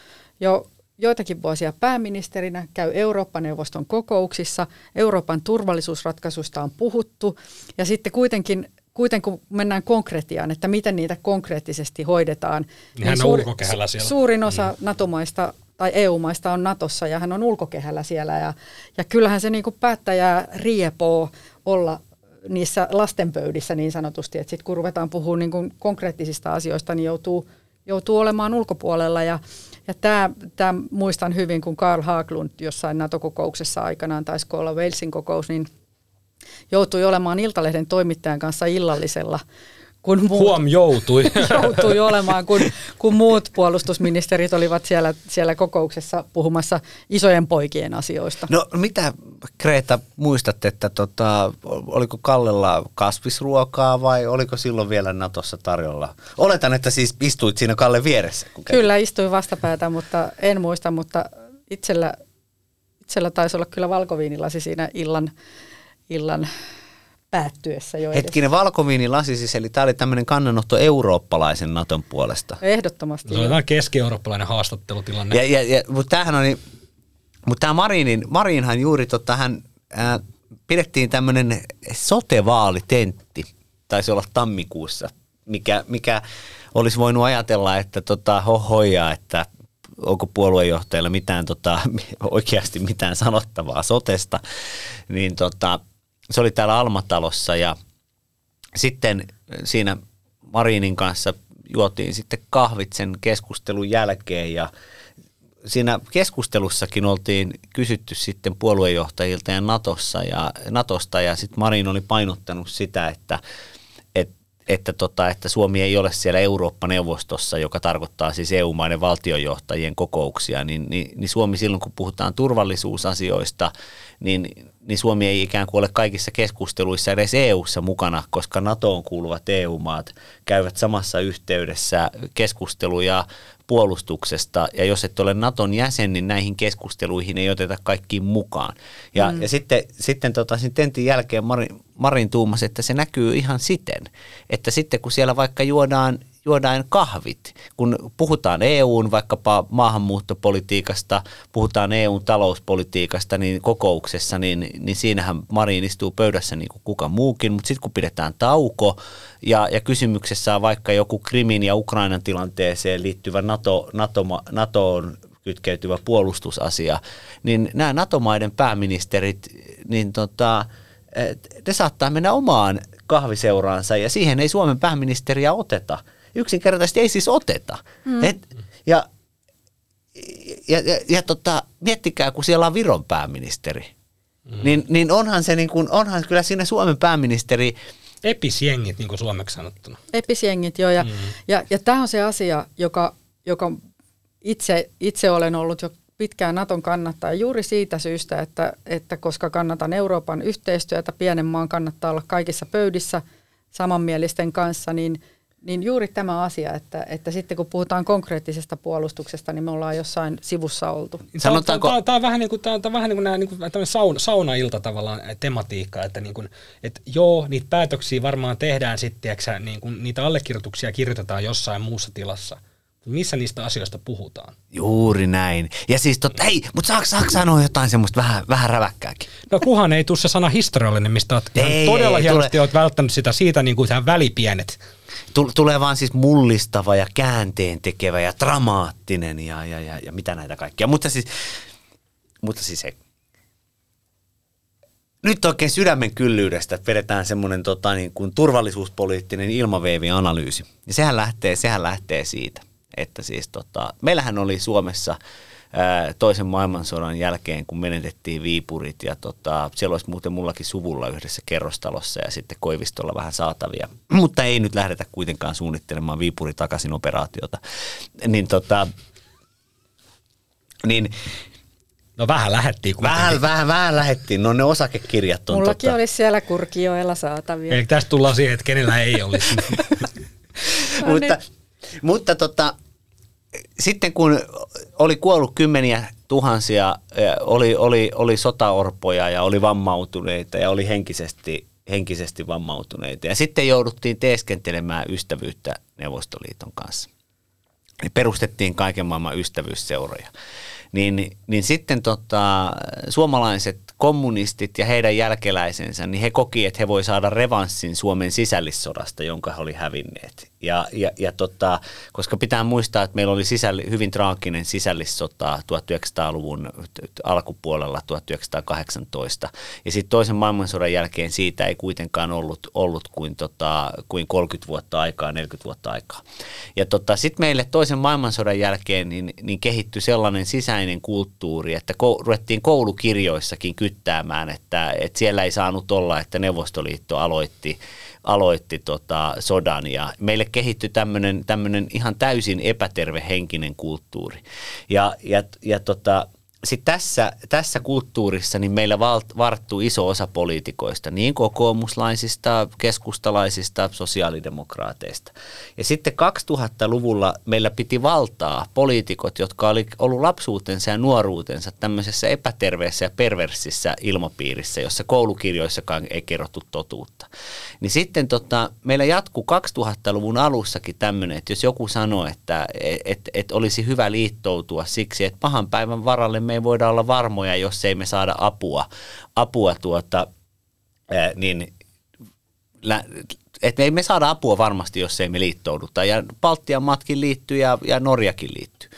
jo joitakin vuosia pääministerinä, käy Eurooppa-neuvoston kokouksissa, Euroopan turvallisuusratkaisusta on puhuttu ja sitten kuitenkin kuitenkin kun mennään konkretiaan, että miten niitä konkreettisesti hoidetaan. Niin on suuri. Suurin osa mm. NATO-maista tai EU-maista on Natossa ja hän on ulkokehällä siellä. Ja, ja kyllähän se niin kuin päättäjää riepoo olla niissä lastenpöydissä niin sanotusti, että sitten kun ruvetaan puhumaan niin kuin konkreettisista asioista, niin joutuu, joutuu olemaan ulkopuolella ja ja tämä, tämä muistan hyvin, kun Karl Haglund jossain NATO-kokouksessa aikanaan taisi olla Walesin kokous, niin joutui olemaan Iltalehden toimittajan kanssa illallisella kun muut, Huom joutui. joutui olemaan, kun, kun muut puolustusministerit olivat siellä, siellä kokouksessa puhumassa isojen poikien asioista. No mitä Kreta muistatte, että tota, oliko Kallella kasvisruokaa vai oliko silloin vielä Natossa tarjolla? Oletan, että siis istuit siinä Kalle vieressä. Kun kyllä istuin vastapäätä, mutta en muista, mutta itsellä, itsellä taisi olla kyllä valkoviinilasi siinä illan, illan päättyessä jo Hetkinen, valkoviinilasi siis, eli tämä oli tämmöinen kannanotto eurooppalaisen Naton puolesta. Ehdottomasti. Se oli vähän keski-eurooppalainen haastattelutilanne. Ja, ja, ja, mutta tämähän oli, mutta tämä Marinin, Marinhan juuri tota, hän, ää, pidettiin tämmöinen sotevaalitentti, taisi olla tammikuussa, mikä, mikä olisi voinut ajatella, että tota, hohoja, että onko puoluejohtajalla mitään tota, oikeasti mitään sanottavaa sotesta, niin tota, se oli täällä Almatalossa ja sitten siinä Marinin kanssa juotiin sitten kahvit sen keskustelun jälkeen ja siinä keskustelussakin oltiin kysytty sitten puoluejohtajilta ja Natossa ja, Natosta ja sitten Marin oli painottanut sitä, että, että että, tota, että Suomi ei ole siellä Eurooppa-neuvostossa, joka tarkoittaa siis EU-maiden valtionjohtajien kokouksia, niin, niin, niin Suomi silloin, kun puhutaan turvallisuusasioista, niin, niin Suomi ei ikään kuin ole kaikissa keskusteluissa edes EU-ssa mukana, koska NATOon kuuluvat EU-maat käyvät samassa yhteydessä keskusteluja puolustuksesta, ja jos et ole Naton jäsen, niin näihin keskusteluihin ei oteta kaikkiin mukaan. Ja, mm. ja sitten, sitten tota, tentin jälkeen Marin, Marin tuumasi, että se näkyy ihan siten, että sitten kun siellä vaikka juodaan juodaan kahvit. Kun puhutaan EUn vaikkapa maahanmuuttopolitiikasta, puhutaan EUn talouspolitiikasta niin kokouksessa, niin, niin siinähän Marin istuu pöydässä niin kuin kuka muukin, mutta sitten kun pidetään tauko ja, ja kysymyksessä on vaikka joku Krimin ja Ukrainan tilanteeseen liittyvä NATO, NATO, NATOon kytkeytyvä puolustusasia, niin nämä NATO-maiden pääministerit, niin tota, ne saattaa mennä omaan kahviseuraansa ja siihen ei Suomen pääministeriä oteta – yksinkertaisesti ei siis oteta. Mm. Et, ja ja, ja, ja tota, miettikää, kun siellä on Viron pääministeri, mm. niin, niin onhan se niin kuin, onhan kyllä siinä Suomen pääministeri Episjengit, niin kuin suomeksi sanottuna. Episjengit, joo. Ja, mm. ja, ja tämä on se asia, joka, joka itse, itse olen ollut jo pitkään Naton kannattaja juuri siitä syystä, että, että koska kannatan Euroopan yhteistyötä, pienen maan kannattaa olla kaikissa pöydissä samanmielisten kanssa, niin – niin juuri tämä asia, että, että sitten kun puhutaan konkreettisesta puolustuksesta, niin me ollaan jossain sivussa oltu. Sanotaanko? Tämä, tämä on vähän niin kuin, tämä on vähän niin kuin, nämä, niin kuin sauna, saunailta tavallaan tematiikka, että, niin kuin, että joo, niitä päätöksiä varmaan tehdään sitten, että niin kuin, niitä allekirjoituksia kirjoitetaan jossain muussa tilassa, Missä niistä asioista puhutaan? Juuri näin. Ja siis totta, hei, mutta saako, saako sanoa jotain semmoista vähän, vähän räväkkääkin? No kuhan ei tule se sana historiallinen, mistä olet Ei, todella ei, hienosti olet välttänyt sitä siitä niin kuin tähän välipienet. Tul- Tulee vaan siis mullistava ja käänteen tekevä ja dramaattinen ja, ja, ja, ja mitä näitä kaikkia. Mutta siis, mutta siis ei. Nyt oikein sydämen kyllyydestä vedetään semmoinen tota, niin kuin turvallisuuspoliittinen ilmaveivianalyysi. Ja sehän lähtee, sehän lähtee siitä, että siis tota, meillähän oli Suomessa ää, toisen maailmansodan jälkeen, kun menetettiin Viipurit ja tota, siellä olisi muuten mullakin suvulla yhdessä kerrostalossa ja sitten Koivistolla vähän saatavia, mutta ei nyt lähdetä kuitenkaan suunnittelemaan Viipuri takaisin operaatiota. Niin, tota, niin No vähän lähettiin kuitenkin. vähän, vähän, vähän lähettiin, no ne osakekirjat on Mullakin tota, olisi siellä Kurkioella saatavia. Eli tästä tullaan siihen, että kenellä ei olisi. mutta, mutta tota, sitten kun oli kuollut kymmeniä tuhansia, eh, oli, oli, oli sotaorpoja ja oli vammautuneita ja oli henkisesti, henkisesti vammautuneita. Ja sitten jouduttiin teeskentelemään ystävyyttä Neuvostoliiton kanssa. Niin perustettiin kaiken maailman ystävyysseuroja. Niin, niin sitten tota, suomalaiset kommunistit ja heidän jälkeläisensä, niin he koki, että he voi saada revanssin Suomen sisällissodasta, jonka he oli hävinneet. Ja, ja, ja tota, koska pitää muistaa, että meillä oli sisälli, hyvin traaginen sisällissota 1900-luvun alkupuolella 1918. Ja sitten toisen maailmansodan jälkeen siitä ei kuitenkaan ollut, ollut kuin, tota, kuin 30 vuotta aikaa, 40 vuotta aikaa. Ja tota, sitten meille toisen maailmansodan jälkeen niin, niin kehittyi sellainen sisäinen kulttuuri, että ko- ruvettiin koulukirjoissakin kyttäämään, että, että siellä ei saanut olla, että Neuvostoliitto aloitti aloitti tota sodan ja meille kehittyi tämmöinen ihan täysin epäterve henkinen kulttuuri. Ja, ja, ja tota, sitten tässä, tässä kulttuurissa niin meillä valt, varttuu iso osa poliitikoista, niin kokoomuslaisista, keskustalaisista, sosiaalidemokraateista. Ja sitten 2000-luvulla meillä piti valtaa poliitikot, jotka oli ollut lapsuutensa ja nuoruutensa tämmöisessä epäterveessä ja perversissä ilmapiirissä, jossa koulukirjoissakaan ei kerrottu totuutta. Niin sitten tota, meillä jatkuu 2000-luvun alussakin tämmöinen, että jos joku sanoo, että et, et olisi hyvä liittoutua siksi, että pahan päivän varalle me ei voida olla varmoja, jos ei me saada apua, apua tuota, ää, niin että ei me saada apua varmasti, jos ei me liittouduta. Ja Baltian matkin liittyy ja, ja Norjakin liittyy.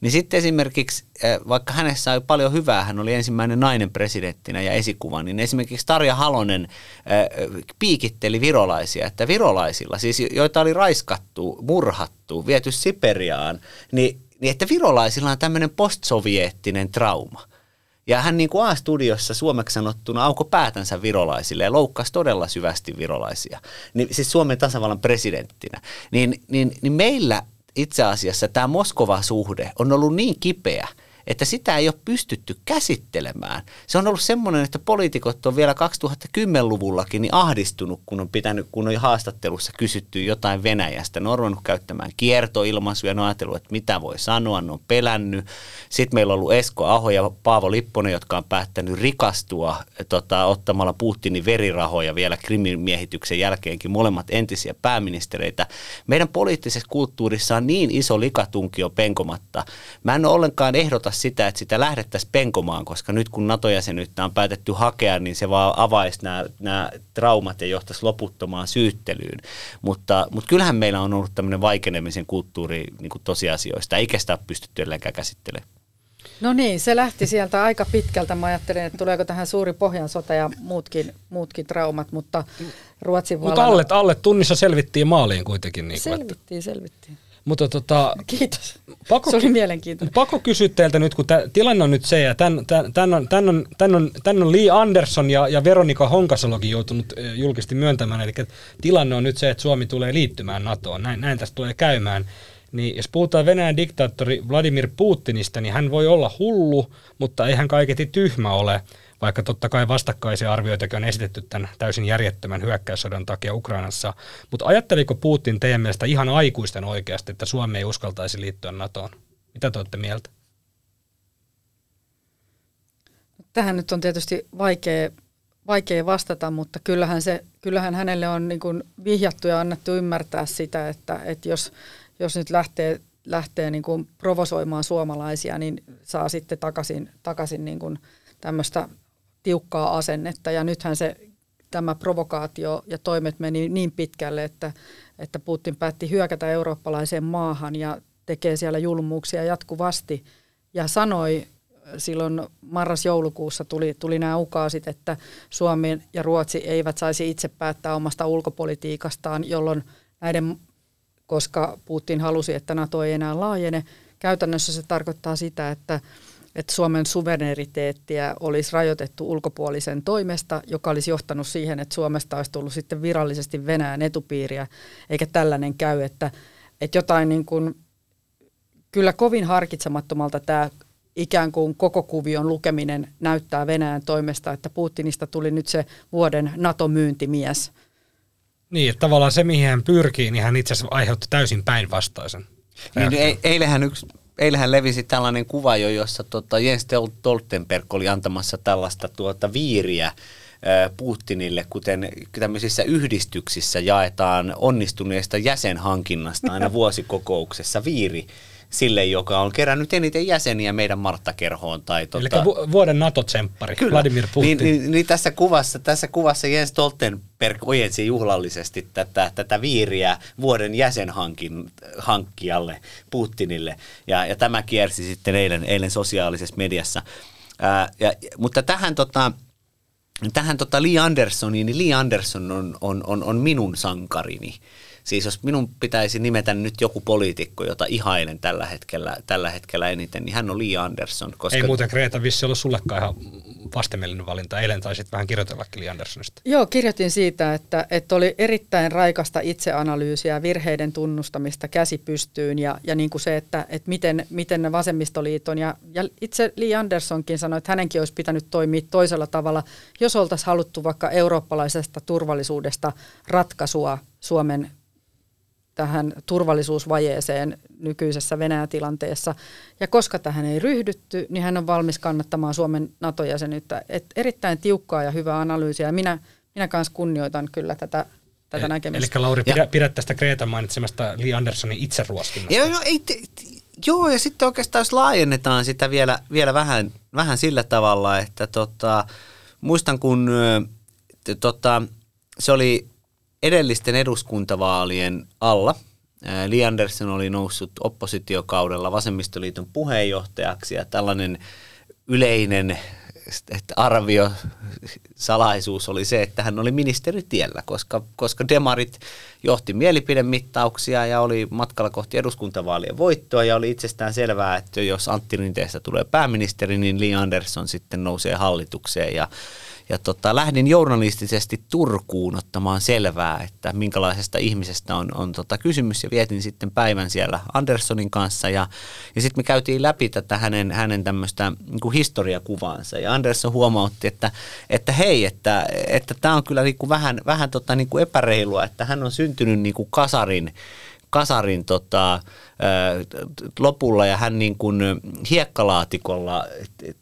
Niin sitten esimerkiksi, vaikka hänessä oli paljon hyvää, hän oli ensimmäinen nainen presidenttinä ja esikuva, niin esimerkiksi Tarja Halonen piikitteli virolaisia, että virolaisilla, siis joita oli raiskattu, murhattu, viety Siperiaan, niin, niin että virolaisilla on tämmöinen postsoviettinen trauma. Ja hän niin kuin A-studiossa suomeksi sanottuna auko päätänsä virolaisille ja loukkasi todella syvästi virolaisia. Niin, siis Suomen tasavallan presidenttinä. Niin, niin, niin meillä itse asiassa tämä Moskova-suhde on ollut niin kipeä, että sitä ei ole pystytty käsittelemään. Se on ollut semmoinen, että poliitikot on vielä 2010-luvullakin niin ahdistunut, kun on, pitänyt, kun on haastattelussa kysytty jotain Venäjästä. Ne on ruvennut käyttämään kiertoilmaisuja, ne on ajatellut, että mitä voi sanoa, ne on pelännyt. Sitten meillä on ollut Esko Aho ja Paavo Lipponen, jotka on päättänyt rikastua tota, ottamalla Putinin verirahoja vielä Krimin miehityksen jälkeenkin, molemmat entisiä pääministereitä. Meidän poliittisessa kulttuurissa on niin iso likatunkio penkomatta. Mä en ole ollenkaan ehdota sitä, että sitä lähdettäisiin penkomaan, koska nyt kun NATO-jäsenyyttä on päätetty hakea, niin se vaan avaisi nämä, nämä traumat ja johtaisi loputtomaan syyttelyyn. Mutta, mutta kyllähän meillä on ollut tämmöinen vaikenemisen kulttuuri niin kuin tosiasioista, eikä sitä ole pystytty edelleenkään käsittelemään. No niin, se lähti sieltä aika pitkältä. Mä ajattelin, että tuleeko tähän suuri pohjansota ja muutkin, muutkin traumat, mutta Ruotsin Mutta alle, alle tunnissa selvittiin maaliin kuitenkin. Niin kuin, että, Selvittiin, selvittiin. Mutta tota, Kiitos. Pakko- Se oli mielenkiintoinen. Pakko kysyä teiltä nyt, kun tää, tilanne on nyt se, ja tämän, tämän, on, tämän, on, tämän, on, tämän on Lee Anderson ja, ja Veronika Honkasalokin joutunut julkisesti myöntämään, eli tilanne on nyt se, että Suomi tulee liittymään NATOon, näin, näin tästä tulee käymään. Niin jos puhutaan Venäjän diktaattori Vladimir Putinista, niin hän voi olla hullu, mutta ei hän kaiketi tyhmä ole, vaikka totta kai vastakkaisia arvioitakin on esitetty tämän täysin järjettömän hyökkäyssodan takia Ukrainassa. Mutta ajatteliko Putin teidän mielestä ihan aikuisten oikeasti, että Suomi ei uskaltaisi liittyä NATOon? Mitä te olette mieltä? Tähän nyt on tietysti vaikea, vaikea vastata, mutta kyllähän, se, kyllähän hänelle on niin kuin vihjattu ja annettu ymmärtää sitä, että, että jos, jos nyt lähtee lähtee niin kuin provosoimaan suomalaisia, niin saa sitten takaisin, takaisin niin kuin tämmöistä tiukkaa asennetta. Ja nythän se tämä provokaatio ja toimet meni niin pitkälle, että, että Putin päätti hyökätä eurooppalaiseen maahan ja tekee siellä julmuuksia jatkuvasti. Ja sanoi silloin marras-joulukuussa tuli, tuli nämä ukaasit, että Suomi ja Ruotsi eivät saisi itse päättää omasta ulkopolitiikastaan, jolloin näiden, koska Putin halusi, että NATO ei enää laajene, käytännössä se tarkoittaa sitä, että että Suomen suvereniteettiä olisi rajoitettu ulkopuolisen toimesta, joka olisi johtanut siihen, että Suomesta olisi tullut sitten virallisesti Venäjän etupiiriä, eikä tällainen käy, että, että jotain niin kuin, kyllä kovin harkitsemattomalta tämä ikään kuin koko kuvion lukeminen näyttää Venäjän toimesta, että Putinista tuli nyt se vuoden NATO-myyntimies. Niin, että tavallaan se, mihin hän pyrkii, niin hän itse asiassa aiheutti täysin päinvastaisen. Niin, e- eilähän yksi eilähän levisi tällainen kuva jo, jossa tota Jens Stoltenberg oli antamassa tällaista tuota viiriä Putinille, kuten tämmöisissä yhdistyksissä jaetaan onnistuneesta jäsenhankinnasta aina vuosikokouksessa viiri sille, joka on kerännyt eniten jäseniä meidän Martta-kerhoon. Tai tota... Eli vuoden NATO-tsemppari, Vladimir Putin. Niin, niin, niin tässä, kuvassa, tässä kuvassa Jens Stoltenberg ojensi juhlallisesti tätä, tätä viiriä vuoden jäsenhankkijalle Putinille. Ja, ja tämä kiersi sitten eilen, eilen sosiaalisessa mediassa. Ää, ja, mutta tähän tota, tähän tota Lee Andersoniin, niin Lee Anderson on, on, on, on minun sankarini. Siis jos minun pitäisi nimetä nyt joku poliitikko, jota ihailen tällä hetkellä, tällä hetkellä eniten, niin hän on Lee Anderson. Koska... Ei muuten Greta vissi ollut sullekaan ihan vastenmielinen valinta. Eilen taisit vähän kirjoitellakin Lee Andersonista. Joo, kirjoitin siitä, että, että oli erittäin raikasta itseanalyysiä, virheiden tunnustamista käsi pystyyn ja, ja niin kuin se, että, että miten, miten vasemmistoliiton ja, ja itse Lee Andersonkin sanoi, että hänenkin olisi pitänyt toimia toisella tavalla, jos oltaisiin haluttu vaikka eurooppalaisesta turvallisuudesta ratkaisua Suomen tähän turvallisuusvajeeseen nykyisessä Venäjä-tilanteessa. Ja koska tähän ei ryhdytty, niin hän on valmis kannattamaan Suomen NATO-jäsenyyttä. Et erittäin tiukkaa ja hyvää analyysiä. Ja minä, minä kanssa kunnioitan kyllä tätä, tätä näkemystä. Eli Lauri, pidä, pidä tästä Kreetan mainitsemasta Lee Andersonin itseruoskinnasta. Joo, joo, ei, joo, ja sitten oikeastaan jos laajennetaan sitä vielä, vielä vähän, vähän sillä tavalla, että tota, muistan kun tota, se oli edellisten eduskuntavaalien alla Li Andersson oli noussut oppositiokaudella vasemmistoliiton puheenjohtajaksi ja tällainen yleinen arvio, salaisuus oli se, että hän oli ministeritiellä, koska, koska demarit johti mielipidemittauksia ja oli matkalla kohti eduskuntavaalien voittoa ja oli itsestään selvää, että jos Antti Rinteestä tulee pääministeri, niin Li Andersson sitten nousee hallitukseen ja ja tota, lähdin journalistisesti Turkuun ottamaan selvää, että minkälaisesta ihmisestä on, on tota kysymys. Ja vietin sitten päivän siellä Anderssonin kanssa. Ja, ja sitten me käytiin läpi tätä hänen, hänen tämmöistä niin historiakuvaansa. Ja Andersson huomautti, että, että hei, että tämä että on kyllä niin kuin vähän, vähän tota niin kuin epäreilua, että hän on syntynyt niin kuin kasarin kasarin tota, lopulla ja hän niin kuin hiekkalaatikolla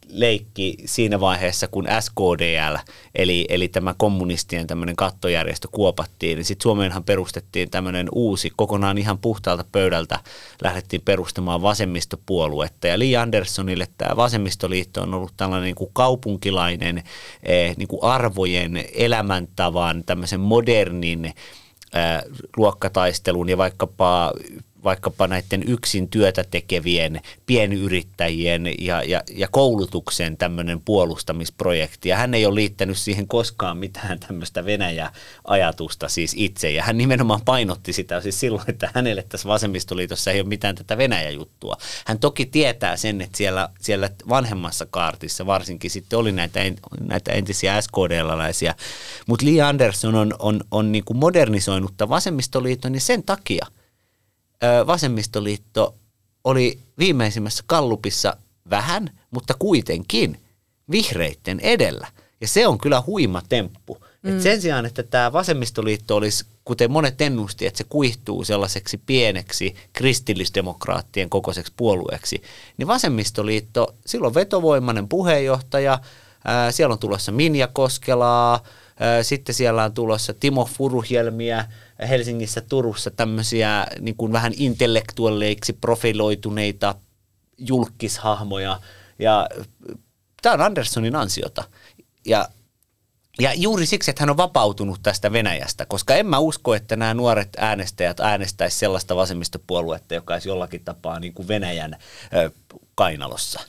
leikki siinä vaiheessa, kun SKDL, eli, eli tämä kommunistien tämmöinen kattojärjestö kuopattiin, niin sitten Suomeenhan perustettiin tämmöinen uusi, kokonaan ihan puhtaalta pöydältä lähdettiin perustamaan vasemmistopuoluetta. Ja Li Anderssonille tämä vasemmistoliitto on ollut tällainen niin kuin kaupunkilainen eh, niin kuin arvojen, elämäntavan, tämmöisen modernin luokkataistelun ja vaikkapa vaikkapa näiden yksin työtä tekevien pienyrittäjien ja, ja, ja koulutuksen tämmöinen puolustamisprojekti. Ja hän ei ole liittänyt siihen koskaan mitään tämmöistä Venäjä-ajatusta siis itse. Ja hän nimenomaan painotti sitä siis silloin, että hänelle tässä vasemmistoliitossa ei ole mitään tätä Venäjä-juttua. Hän toki tietää sen, että siellä, siellä vanhemmassa kaartissa varsinkin sitten oli näitä, näitä entisiä SKD-läisiä. Mutta Lee Anderson on, on, on niin kuin modernisoinut vasemmistoliiton niin sen takia – vasemmistoliitto oli viimeisimmässä kallupissa vähän, mutta kuitenkin vihreitten edellä. Ja se on kyllä huima temppu. Mm. Et sen sijaan, että tämä vasemmistoliitto olisi, kuten monet ennusti, että se kuihtuu sellaiseksi pieneksi kristillisdemokraattien kokoiseksi puolueeksi, niin vasemmistoliitto, silloin vetovoimainen puheenjohtaja, Ää, siellä on tulossa Minja Koskelaa, sitten siellä on tulossa Timo Furuhelmiä, Helsingissä, Turussa tämmöisiä niin kuin vähän intellektuelleiksi profiloituneita julkishahmoja. Ja tämä on Anderssonin ansiota. Ja ja juuri siksi, että hän on vapautunut tästä Venäjästä, koska en mä usko, että nämä nuoret äänestäjät äänestäisi sellaista vasemmistopuoluetta, joka olisi jollakin tapaa niin kuin Venäjän ö, kainalossa.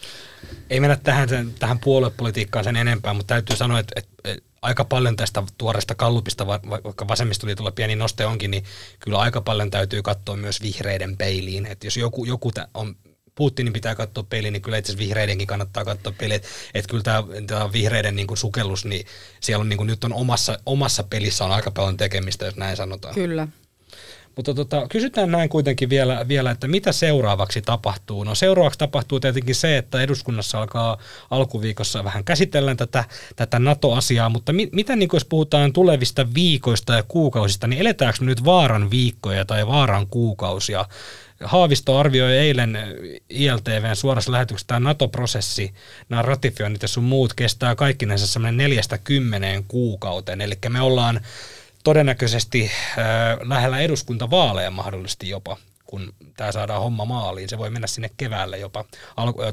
Ei mennä tähän, sen, tähän puoluepolitiikkaan sen enempää, mutta täytyy sanoa, että, että aika paljon tästä tuoreesta kallupista, vaikka vasemmistoliitolla pieni noste onkin, niin kyllä aika paljon täytyy katsoa myös vihreiden peiliin. Että jos joku, joku on Putinin pitää katsoa peiliin, niin kyllä itse asiassa vihreidenkin kannattaa katsoa peiliin. Että et kyllä tämä, vihreiden niin sukellus, niin siellä on niin nyt on omassa, omassa pelissä on aika paljon tekemistä, jos näin sanotaan. Kyllä. Mutta tota, kysytään näin kuitenkin vielä, vielä, että mitä seuraavaksi tapahtuu? No seuraavaksi tapahtuu tietenkin se, että eduskunnassa alkaa alkuviikossa vähän käsitellään tätä, tätä NATO-asiaa, mutta mi, mitä niin jos puhutaan tulevista viikoista ja kuukausista, niin eletäänkö nyt vaaran viikkoja tai vaaran kuukausia? Haavisto arvioi eilen ILTVn suorassa lähetyksessä tämä NATO-prosessi, nämä ratifioinnit ja sun muut kestää kaikkinensa semmoinen neljästä kymmeneen kuukauteen. Eli me ollaan todennäköisesti äh, lähellä eduskuntavaaleja mahdollisesti jopa kun tämä saadaan homma maaliin, se voi mennä sinne keväälle jopa,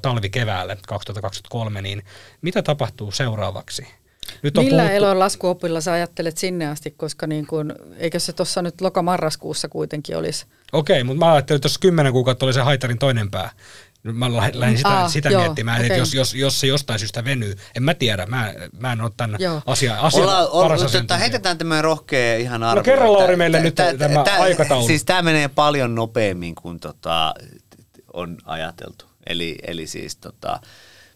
talvikeväälle 2023, niin mitä tapahtuu seuraavaksi? Nyt on Millä puhuttu... elon laskuopilla sä ajattelet sinne asti, koska niin kun, eikö se tuossa nyt lokamarraskuussa kuitenkin olisi? Okei, mutta mä ajattelin, että jos kymmenen kuukautta oli se haitarin toinen pää. Mä lähdin sitä, Aa, sitä joo, miettimään, okay. että jos, jos, jos se jostain syystä venyy, en mä tiedä, mä, mä en ole tämän asian asia, Olla, paras tota, Heitetään tämmöinen rohkea ihan arvio. No kerro Lauri meille nyt tämä aikataulu. Siis tämä menee paljon nopeammin kuin tota, on ajateltu. Eli, eli siis tota,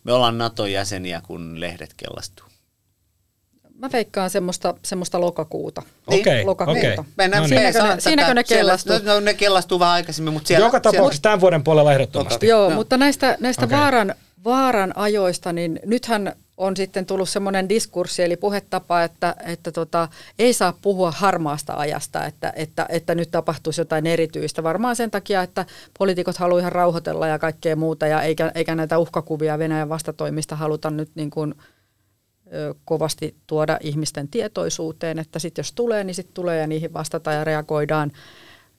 me ollaan NATO-jäseniä, kun lehdet kellastuu. Mä veikkaan semmoista, semmoista lokakuuta. Niin, Okei, okay, okei. Okay. Mennään, no niin. siinäkö, ne, siinäkö ne kellastuu? No, no, ne kellastuu vähän aikaisemmin, mutta siellä... Joka tapauksessa siellä... tämän vuoden puolella ehdottomasti. Joo, no. mutta näistä, näistä okay. vaaran, vaaran ajoista, niin nythän on sitten tullut semmoinen diskurssi, eli puhetapa, että, että tota, ei saa puhua harmaasta ajasta, että, että, että nyt tapahtuisi jotain erityistä. Varmaan sen takia, että poliitikot haluavat ihan rauhoitella ja kaikkea muuta, ja eikä, eikä näitä uhkakuvia Venäjän vastatoimista haluta nyt niin kuin – kovasti tuoda ihmisten tietoisuuteen, että sitten jos tulee, niin sitten tulee ja niihin vastataan ja reagoidaan.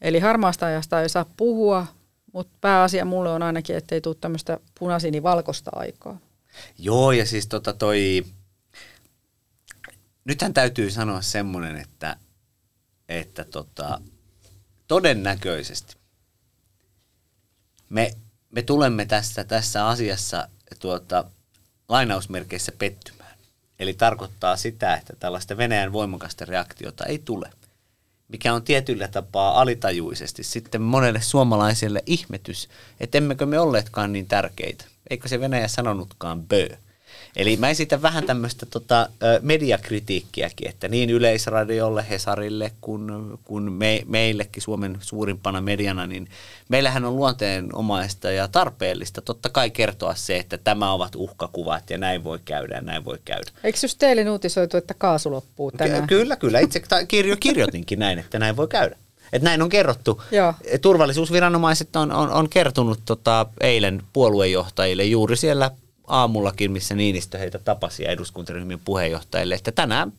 Eli harmaasta ajasta ei saa puhua, mutta pääasia mulle on ainakin, että ei tule tämmöistä punasinivalkoista aikaa. Joo, ja siis tota toi, nythän täytyy sanoa semmoinen, että, että tota, todennäköisesti me, me tulemme tässä, tässä asiassa tuota, lainausmerkeissä pettymään. Eli tarkoittaa sitä, että tällaista Venäjän voimakasta reaktiota ei tule, mikä on tietyllä tapaa alitajuisesti sitten monelle suomalaiselle ihmetys, että emmekö me olleetkaan niin tärkeitä. Eikö se Venäjä sanonutkaan bö? Eli mä esitän vähän tämmöistä tota, mediakritiikkiäkin, että niin Yleisradiolle, Hesarille kuin, kuin me, meillekin Suomen suurimpana mediana, niin meillähän on luonteenomaista ja tarpeellista totta kai kertoa se, että tämä ovat uhkakuvat ja näin voi käydä ja näin voi käydä. Eikö just teille uutisoitu, että kaasu loppuu tänään? Ky- kyllä, kyllä. Itse kirjo, kirjoitinkin näin, että näin voi käydä. Että näin on kerrottu. Joo. Turvallisuusviranomaiset on, on, on kertonut tota, eilen puoluejohtajille juuri siellä aamullakin, missä Niinistö heitä tapasi ja eduskuntaryhmien puheenjohtajille, että tänään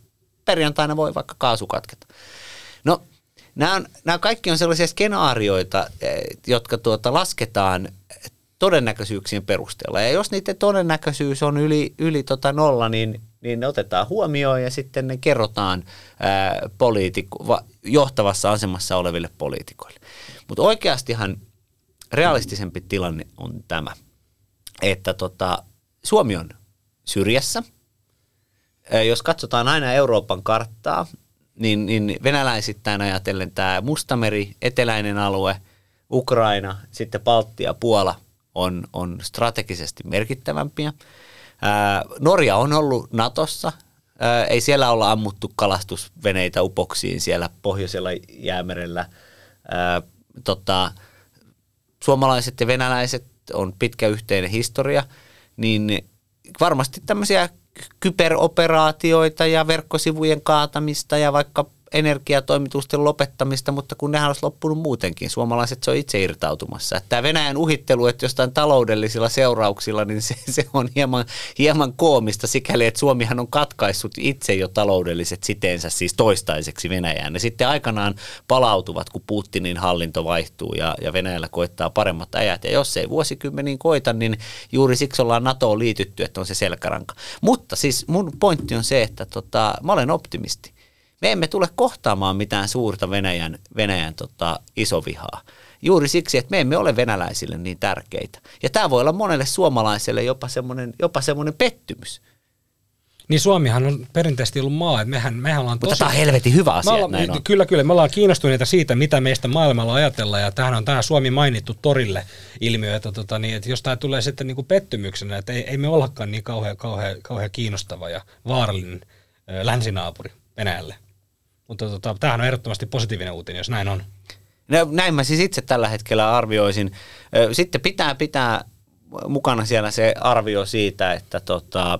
perjantaina voi vaikka kaasu katketa. No, nämä, on, nämä kaikki on sellaisia skenaarioita, eh, jotka tuota lasketaan todennäköisyyksien perusteella. Ja jos niiden todennäköisyys on yli, yli tota nolla, niin, niin ne otetaan huomioon ja sitten ne kerrotaan ää, poliitikko, johtavassa asemassa oleville poliitikoille. Mutta oikeastihan realistisempi tilanne on tämä, että tota, Suomi on syrjässä. Jos katsotaan aina Euroopan karttaa, niin, niin venäläisittäin ajatellen tämä Mustameri, eteläinen alue, Ukraina, sitten Baltia, Puola on, on strategisesti merkittävämpiä. Norja on ollut Natossa. Ei siellä olla ammuttu kalastusveneitä upoksiin siellä pohjoisella jäämerellä. Ää, tota, suomalaiset ja venäläiset on pitkä yhteinen historia – niin varmasti tämmöisiä kyberoperaatioita ja verkkosivujen kaatamista ja vaikka energiatoimitusten lopettamista, mutta kun nehän olisi loppunut muutenkin. Suomalaiset se on itse irtautumassa. Tämä Venäjän uhittelu, että jostain taloudellisilla seurauksilla, niin se, se on hieman, hieman koomista sikäli, että Suomihan on katkaissut itse jo taloudelliset siteensä siis toistaiseksi Venäjään. Ne sitten aikanaan palautuvat, kun Putinin hallinto vaihtuu ja, ja Venäjällä koittaa paremmat ajat. Ja jos ei vuosikymmeniin koita, niin juuri siksi ollaan NATOon liitytty, että on se selkäranka. Mutta siis mun pointti on se, että tota, mä olen optimisti. Me emme tule kohtaamaan mitään suurta Venäjän, Venäjän tota, isovihaa. Juuri siksi, että me emme ole venäläisille niin tärkeitä. Ja tämä voi olla monelle suomalaiselle jopa semmoinen, jopa semmoinen pettymys. Niin Suomihan on perinteisesti ollut maa, että mehän, mehän ollaan Mutta tosi... tämä on helvetin hyvä asia, ollaan, näin on. Kyllä, kyllä. Me ollaan kiinnostuneita siitä, mitä meistä maailmalla ajatellaan, ja tähän on tämä Suomi mainittu torille ilmiö, että, tota, niin, että jos tämä tulee sitten niin kuin pettymyksenä, että ei, ei me ollakaan niin kauhean, kauhean, kauhean kiinnostava ja vaarallinen länsinaapuri Venäjälle. Mutta tota, tämähän on ehdottomasti positiivinen uutinen, jos näin on. No, näin mä siis itse tällä hetkellä arvioisin. Sitten pitää pitää mukana siellä se arvio siitä, että tota,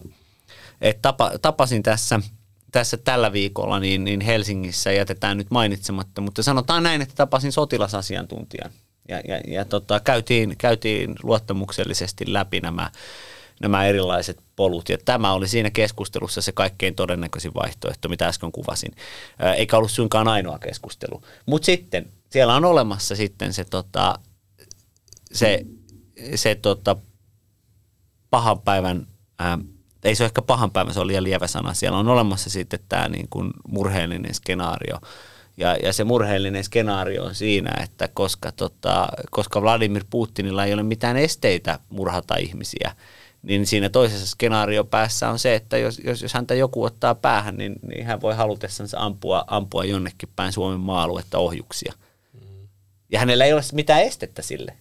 et tapa, tapasin tässä, tässä tällä viikolla niin, niin Helsingissä, jätetään nyt mainitsematta, mutta sanotaan näin, että tapasin sotilasasiantuntijan ja, ja, ja tota, käytiin, käytiin luottamuksellisesti läpi nämä, nämä erilaiset polut. Ja tämä oli siinä keskustelussa se kaikkein todennäköisin vaihtoehto, mitä äsken kuvasin. Eikä ollut suinkaan ainoa keskustelu. Mutta sitten siellä on olemassa sitten se, tota, se, se tota, pahan päivän, ää, ei se ole ehkä pahan päivän, se on liian lievä sana. Siellä on olemassa sitten tämä niin kuin murheellinen skenaario. Ja, ja se murheellinen skenaario on siinä, että koska, tota, koska Vladimir Putinilla ei ole mitään esteitä murhata ihmisiä, niin siinä toisessa skenaario päässä on se, että jos, jos, jos häntä joku ottaa päähän, niin, niin hän voi halutessansa ampua, ampua jonnekin päin Suomen maa-aluetta ohjuksia. Ja hänellä ei ole mitään estettä sille.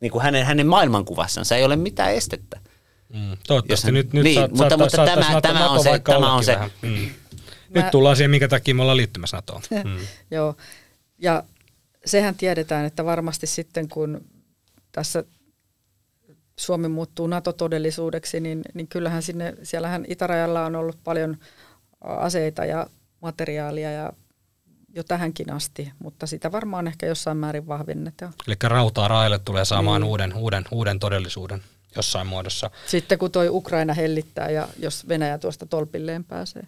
Niin kuin hänen, hänen maailmankuvassansa ei ole mitään estettä. Mm. Toivottavasti hän- nyt, nyt niin, saat, mutta- saattaa- mutta saattaisi tämä- tämä on se- tämä on se- vähän. Mm. Mä- Nyt tullaan siihen, minkä takia me ollaan liittymässä NATOon. Mm. Joo, ja sehän tiedetään, että varmasti sitten kun tässä Suomi muuttuu NATO-todellisuudeksi, niin, niin kyllähän sinne, siellähän itärajalla on ollut paljon aseita ja materiaalia ja jo tähänkin asti, mutta sitä varmaan ehkä jossain määrin vahvennetaan. Eli rautaa raille tulee saamaan Niin. uuden, uuden, uuden todellisuuden jossain muodossa. Sitten kun toi Ukraina hellittää ja jos Venäjä tuosta tolpilleen pääsee.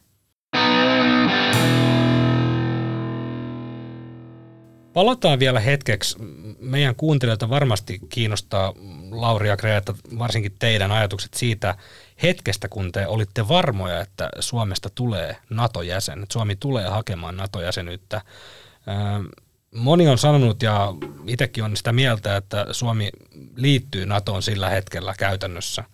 Palataan vielä hetkeksi. Meidän kuuntelijoita varmasti kiinnostaa, Lauri ja Greta, varsinkin teidän ajatukset siitä hetkestä, kun te olitte varmoja, että Suomesta tulee NATO-jäsen, että Suomi tulee hakemaan NATO-jäsenyyttä. Ää, Moni on sanonut ja itsekin on sitä mieltä, että Suomi liittyy NATOon sillä hetkellä käytännössä,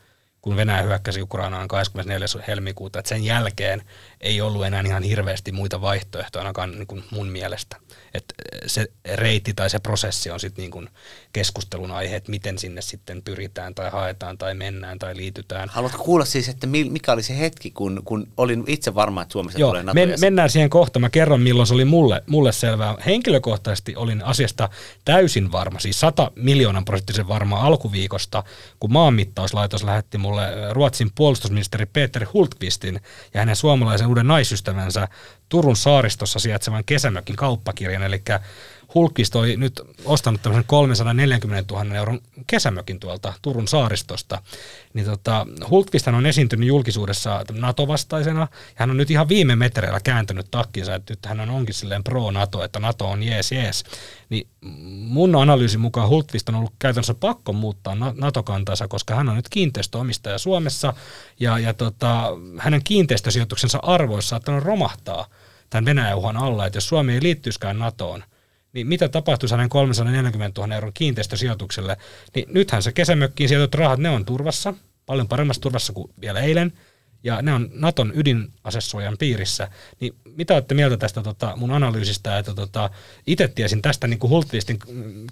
kun Venäjä hyökkäsi Ukrainaan 24. helmikuuta, että sen jälkeen ei ollut enää ihan hirveästi muita vaihtoehtoja ainakaan niin kuin mun mielestä. Että se reitti tai se prosessi on sitten niin keskustelun aihe, että miten sinne sitten pyritään tai haetaan tai mennään tai liitytään. Haluatko kuulla siis, että mi- mikä oli se hetki, kun, kun olin itse varma, että Suomessa Joo, tulee nato men, mennään siihen kohta. Mä kerron, milloin se oli mulle, mulle selvää. Henkilökohtaisesti olin asiasta täysin varma, siis 100 miljoonan prosenttisen varma alkuviikosta, kun maanmittauslaitos lähetti mulle Ruotsin puolustusministeri Peter Hultqvistin ja hänen suomalaisen uuden naisystävänsä Turun saaristossa sijaitsevan kesämökin kauppakirjan, eli Hulkist oli nyt ostanut tämmöisen 340 000 euron kesämökin tuolta Turun saaristosta. Niin tota, Hultkvist on esiintynyt julkisuudessa NATO-vastaisena, ja hän on nyt ihan viime metreillä kääntänyt takkinsa, että nyt hän on onkin silleen pro-NATO, että NATO on jees jees. Niin mun analyysin mukaan Hultkvist on ollut käytännössä pakko muuttaa Na- NATO-kantansa, koska hän on nyt kiinteistöomistaja Suomessa, ja, ja tota, hänen kiinteistösijoituksensa arvoissa saattanut romahtaa tämän Venäjän uhan alla, että jos Suomi ei liittyisikään NATOon, niin mitä tapahtuisi hänen 340 000 euron kiinteistösijoitukselle, niin nythän se kesämökkiin sijoitut rahat, ne on turvassa, paljon paremmassa turvassa kuin vielä eilen, ja ne on Naton ydinasessuojan piirissä. Niin mitä olette mieltä tästä tota, mun analyysistä, että tota, itse tiesin tästä niin Hultvistin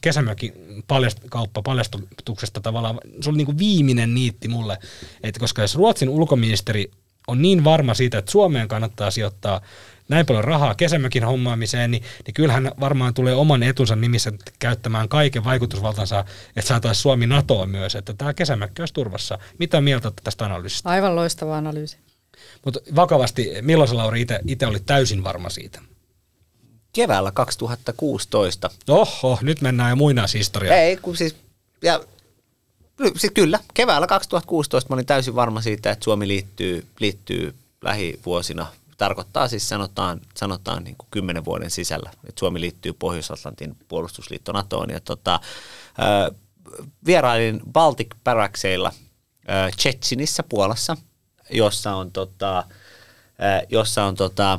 kesämökin paljast, kauppa paljastuksesta tavallaan, se oli niin kuin viimeinen niitti mulle, että koska jos Ruotsin ulkoministeri on niin varma siitä, että Suomeen kannattaa sijoittaa näin paljon rahaa kesämökin hommaamiseen, niin, niin kyllähän varmaan tulee oman etunsa nimissä käyttämään kaiken vaikutusvaltansa, että saataisiin Suomi NATOon myös, että tämä kesämökki olisi turvassa. Mitä mieltä olette tästä analyysistä? Aivan loistava analyysi. Mutta vakavasti, milloin sä Lauri itse oli täysin varma siitä? keväällä 2016. Oho, nyt mennään jo muinaishistoriaan. Ei, kun siis, ja, siis kyllä, keväällä 2016 mä olin täysin varma siitä, että Suomi liittyy, liittyy lähivuosina tarkoittaa siis sanotaan, sanotaan niin kuin kymmenen vuoden sisällä, että Suomi liittyy Pohjois-Atlantin puolustusliitto NATOon. Ja tota, äh, vierailin Baltic Barrackseilla äh, Tsetsinissä Puolassa, jossa on, tota, äh, jossa on tota,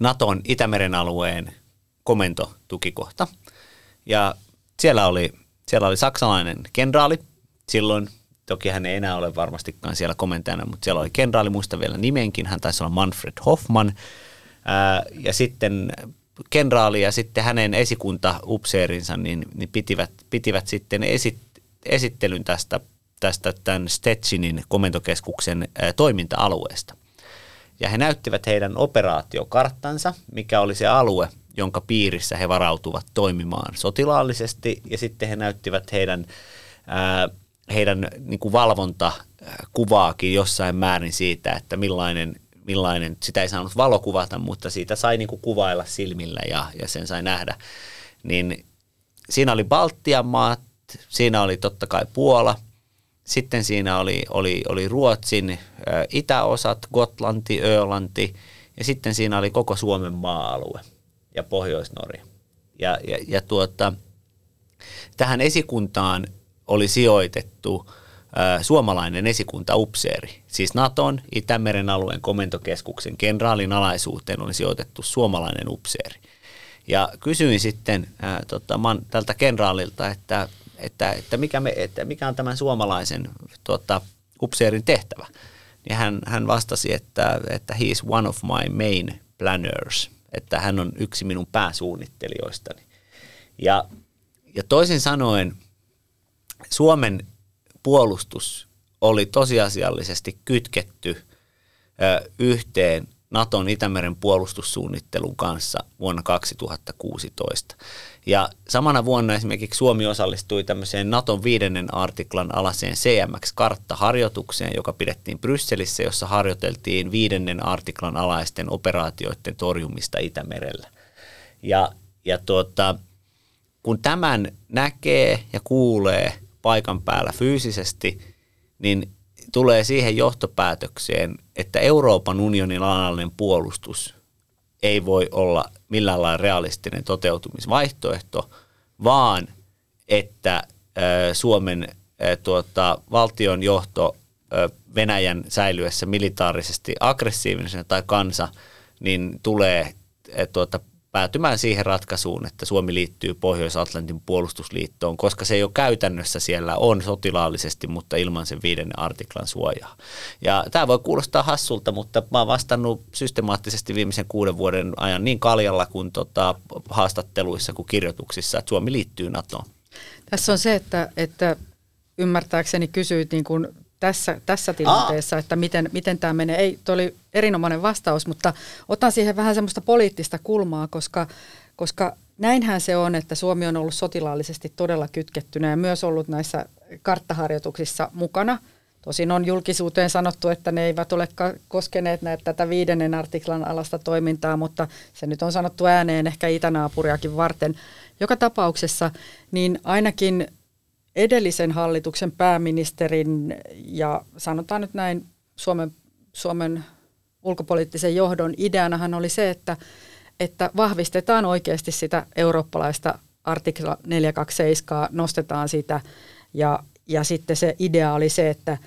Naton Itämeren alueen komentotukikohta. Ja siellä oli, siellä oli saksalainen kenraali, silloin Toki hän ei enää ole varmastikaan siellä komentajana, mutta siellä oli kenraali, muista vielä nimenkin, hän taisi olla Manfred Hoffman. Ää, ja sitten kenraali ja sitten hänen esikunta upseerinsa niin, niin pitivät, pitivät sitten esit, esittelyn tästä, tästä tämän Stetsinin komentokeskuksen ää, toiminta-alueesta. Ja he näyttivät heidän operaatiokarttansa, mikä oli se alue, jonka piirissä he varautuvat toimimaan sotilaallisesti. Ja sitten he näyttivät heidän ää, heidän niin kuin valvontakuvaakin jossain määrin siitä, että millainen, millainen, sitä ei saanut valokuvata, mutta siitä sai niin kuin kuvailla silmillä ja, ja sen sai nähdä. Niin siinä oli Baltian maat, siinä oli totta kai Puola, sitten siinä oli, oli, oli Ruotsin itäosat, Gotlanti, Ölanti ja sitten siinä oli koko Suomen maa-alue ja Pohjois-Norja. Ja, ja, ja tuota, tähän esikuntaan oli sijoitettu suomalainen esikuntaupseeri. Siis Naton Itämeren alueen komentokeskuksen kenraalin alaisuuteen oli sijoitettu suomalainen upseeri. Ja kysyin sitten ää, tota, man, tältä kenraalilta, että, että, että, mikä me, että mikä on tämän suomalaisen tota, upseerin tehtävä. Ja hän, hän vastasi, että, että he is one of my main planners, että hän on yksi minun pääsuunnittelijoistani. Ja, ja toisin sanoen – Suomen puolustus oli tosiasiallisesti kytketty yhteen Naton Itämeren puolustussuunnittelun kanssa vuonna 2016. Ja samana vuonna esimerkiksi Suomi osallistui tämmöiseen Naton viidennen artiklan alaseen CMX-karttaharjoitukseen, joka pidettiin Brysselissä, jossa harjoiteltiin viidennen artiklan alaisten operaatioiden torjumista Itämerellä. Ja, ja tuota, kun tämän näkee ja kuulee – paikan päällä fyysisesti, niin tulee siihen johtopäätökseen, että Euroopan unionin alainen puolustus ei voi olla millään lailla realistinen toteutumisvaihtoehto, vaan että Suomen tuota, valtion johto Venäjän säilyessä militaarisesti aggressiivisena tai kansa, niin tulee tuota, päätymään siihen ratkaisuun, että Suomi liittyy Pohjois-Atlantin puolustusliittoon, koska se jo käytännössä siellä on sotilaallisesti, mutta ilman sen viidennen artiklan suojaa. Ja tämä voi kuulostaa hassulta, mutta mä oon vastannut systemaattisesti viimeisen kuuden vuoden ajan niin kaljalla kuin tota, haastatteluissa kuin kirjoituksissa, että Suomi liittyy NATOon. Tässä on se, että, että ymmärtääkseni kysyit niin kuin tässä, tässä tilanteessa, Aa. että miten, miten tämä menee. Ei, tuo oli erinomainen vastaus, mutta otan siihen vähän semmoista poliittista kulmaa, koska, koska näinhän se on, että Suomi on ollut sotilaallisesti todella kytkettynä ja myös ollut näissä karttaharjoituksissa mukana. Tosin on julkisuuteen sanottu, että ne eivät ole koskeneet näitä, tätä viidennen artiklan alasta toimintaa, mutta se nyt on sanottu ääneen ehkä itänaapuriakin varten. Joka tapauksessa niin ainakin edellisen hallituksen pääministerin ja sanotaan nyt näin Suomen, Suomen ulkopoliittisen johdon ideanahan oli se, että, että vahvistetaan oikeasti sitä eurooppalaista artikla 427, nostetaan sitä. Ja, ja sitten se idea oli se, että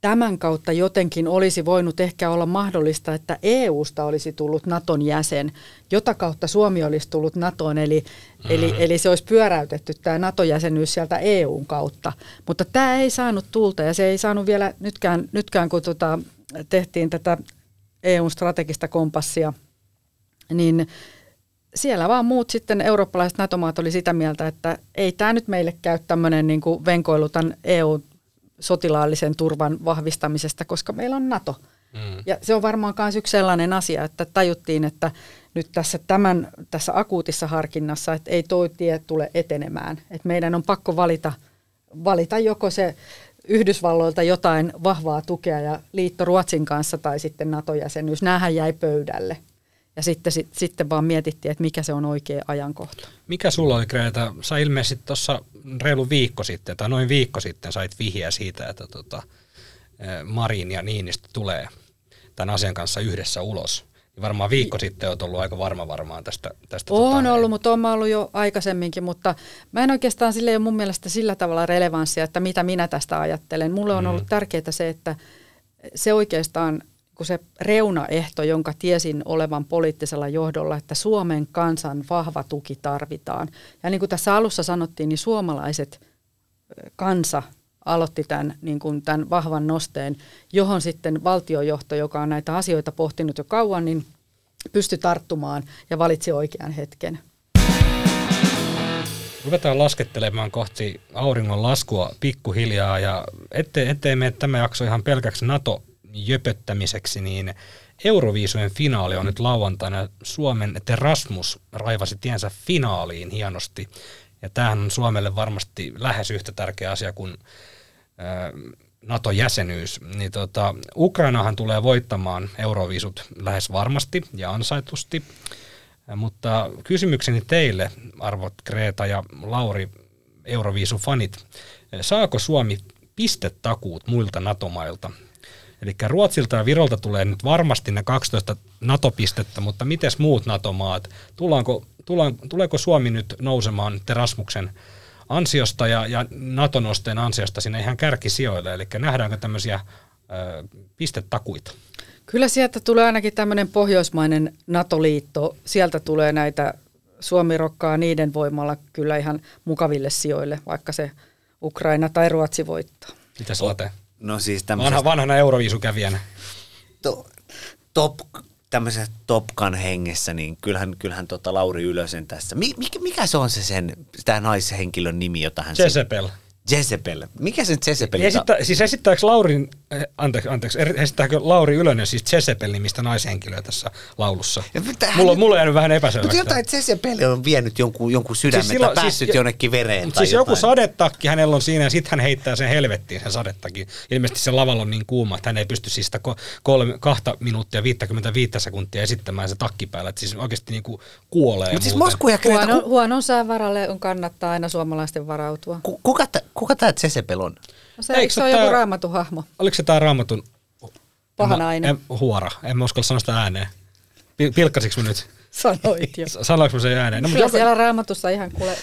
tämän kautta jotenkin olisi voinut ehkä olla mahdollista, että EUsta olisi tullut Naton jäsen, jota kautta Suomi olisi tullut NATOon, eli, mm. eli, eli se olisi pyöräytetty tämä NATO-jäsenyys sieltä EUn kautta. Mutta tämä ei saanut tulta ja se ei saanut vielä nytkään, nytkään kun tota, tehtiin tätä EUn strategista kompassia, niin siellä vaan muut sitten eurooppalaiset NATO-maat oli sitä mieltä, että ei tämä nyt meille käy tämmöinen niin venkoilu tämän EU sotilaallisen turvan vahvistamisesta, koska meillä on NATO. Mm. Ja se on varmaan myös yksi sellainen asia, että tajuttiin, että nyt tässä, tämän, tässä akuutissa harkinnassa, että ei tuo tie tule etenemään. Että meidän on pakko valita, valita joko se Yhdysvalloilta jotain vahvaa tukea ja liitto Ruotsin kanssa tai sitten NATO-jäsenyys. Nämähän jäi pöydälle. Ja sitten, sit, sitten vaan mietittiin, että mikä se on oikea ajankohta. Mikä sulla oli Greta? Sä ilmeisesti tuossa reilu viikko sitten tai noin viikko sitten sait vihjeä siitä, että tota, Marin ja Niinistö tulee tämän asian kanssa yhdessä ulos. Niin varmaan viikko sitten olet ollut aika varma varmaan tästä. tästä on tota, ollut, mutta olen ollut jo aikaisemminkin, mutta mä en oikeastaan sille ole mun mielestä sillä tavalla relevanssia, että mitä minä tästä ajattelen. Mulle on mm. ollut tärkeää se, että se oikeastaan kun se reunaehto, jonka tiesin olevan poliittisella johdolla, että Suomen kansan vahva tuki tarvitaan. Ja niin kuin tässä alussa sanottiin, niin suomalaiset kansa aloitti tämän, niin kuin tämän vahvan nosteen, johon sitten valtiojohto, joka on näitä asioita pohtinut jo kauan, niin pystyi tarttumaan ja valitsi oikean hetken. Ruvetaan laskettelemaan kohti auringon laskua pikkuhiljaa ja ettei, ettei mene tämä jakso ihan pelkäksi NATO-jöpöttämiseksi, niin Euroviisujen finaali on nyt lauantaina. Suomen Terasmus raivasi tiensä finaaliin hienosti. Ja tämähän on Suomelle varmasti lähes yhtä tärkeä asia kuin NATO-jäsenyys, niin tota, Ukrainahan tulee voittamaan euroviisut lähes varmasti ja ansaitusti, mutta kysymykseni teille, arvot Kreta ja Lauri, Euroviisu-fanit, saako Suomi pistetakuut muilta NATO-mailta? Eli Ruotsilta ja Virolta tulee nyt varmasti ne 12 NATO-pistettä, mutta miten muut NATO-maat? Tullaanko, tullaan, tuleeko Suomi nyt nousemaan Terasmuksen ansiosta ja, ja NATO-nosteen ansiosta sinne ihan kärkisijoille, eli nähdäänkö tämmöisiä ö, pistetakuita? Kyllä sieltä tulee ainakin tämmöinen pohjoismainen NATO-liitto, sieltä tulee näitä Suomi rokkaa niiden voimalla kyllä ihan mukaville sijoille, vaikka se Ukraina tai Ruotsi voittaa. Mitäs Late? No siis tämmöiset... Vanha, vanhana euroviisukävijänä. To, top tämmöisessä Topkan hengessä, niin kyllähän, kyllähän tota Lauri Ylösen tässä. Mikä, mikä se on se sen, tämä naishenkilön nimi, jota hän... Jezebel. Jezebel. Mikä sen Jezebel? Esittä, siis esittääkö Laurin, eh, anteeksi, anteeksi, er, esittääkö Lauri Ylönen siis Jezebel nimistä naishenkilöä tässä laulussa? Tähän, mulla, mulla on jäänyt vähän epäselväksi. Mutta jotain Jezebel on vienyt jonkun, jonkun sydämen siis silloin, tai päässyt siis, jonnekin vereen. Tai siis jotain. joku sadetakki hänellä on siinä ja sitten hän heittää sen helvettiin sen sadettakin. Ilmeisesti se lavalla on niin kuuma, että hän ei pysty siis sitä kolme, kahta minuuttia 55 sekuntia esittämään se takki päällä. Että siis oikeasti niin kuin kuolee. Mutta siis ja Kreta... Huono, huonon sään varalle on kannattaa aina suomalaisten varautua. Kuka, kuka tämä Jezebel on? No se, eikö se ole joku raamatun hahmo? Oliko se tämä raamatun Paha nainen. En, huora. En mä uskalla sanoa sitä ääneen. Pilkkasiksi mä nyt? Sanoit jo. Sanoinko mä sen ääneen? No, Kyllä joka... siellä raamatussa ihan kuule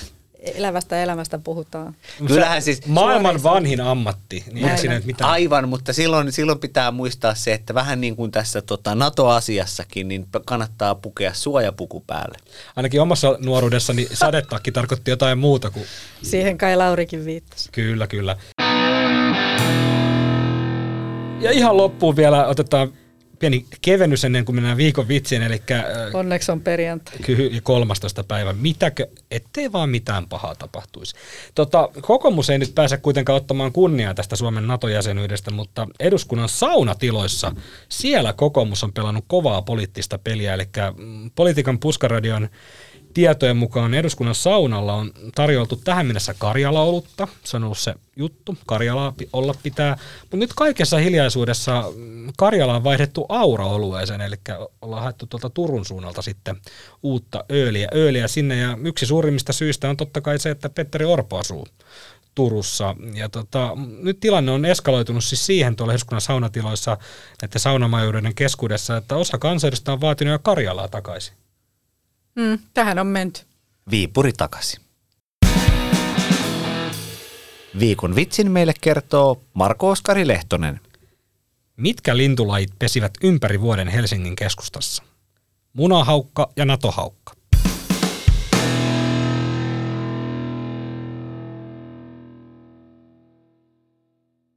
elävästä elämästä puhutaan. Kyllähän siis maailman vanhin ammatti, niin ei siinä mitään. Aivan, mutta silloin, silloin pitää muistaa se, että vähän niin kuin tässä tota, NATO-asiassakin, niin kannattaa pukea suojapuku päälle. Ainakin omassa nuoruudessani sadetakki tarkoitti jotain muuta kuin... Siihen kai Laurikin viittasi. Kyllä, kyllä. Ja ihan loppuun vielä otetaan pieni kevennys ennen kuin mennään viikon vitsiin, eli... Onneksi on perjantai. Kyllä, 13. päivä. Mitäkö, ettei vaan mitään pahaa tapahtuisi. Tota, kokoomus ei nyt pääse kuitenkaan ottamaan kunniaa tästä Suomen NATO-jäsenyydestä, mutta eduskunnan saunatiloissa siellä kokoomus on pelannut kovaa poliittista peliä, eli mm, politiikan puskaradion tietojen mukaan eduskunnan saunalla on tarjoltu tähän mennessä Karjala-olutta. Se on ollut se juttu, Karjalaa olla pitää. Mutta nyt kaikessa hiljaisuudessa mm, Karjala on vaihdettu Aura-olueeseen, eli ollaan haettu tuolta Turun suunnalta sitten uutta ööliä, ööliä sinne. Ja yksi suurimmista syistä on totta kai se, että Petteri Orpo asuu Turussa. Ja tota, nyt tilanne on eskaloitunut siis siihen tuolla eduskunnan saunatiloissa, että saunamajuuden keskuudessa, että osa kansanedustajista on vaatinut jo Karjalaa takaisin. Mm, tähän on menty. Viipuri takaisin. Viikon vitsin meille kertoo Marko Oskari Lehtonen. Mitkä lintulajit pesivät ympäri vuoden Helsingin keskustassa? Munahaukka ja natohaukka.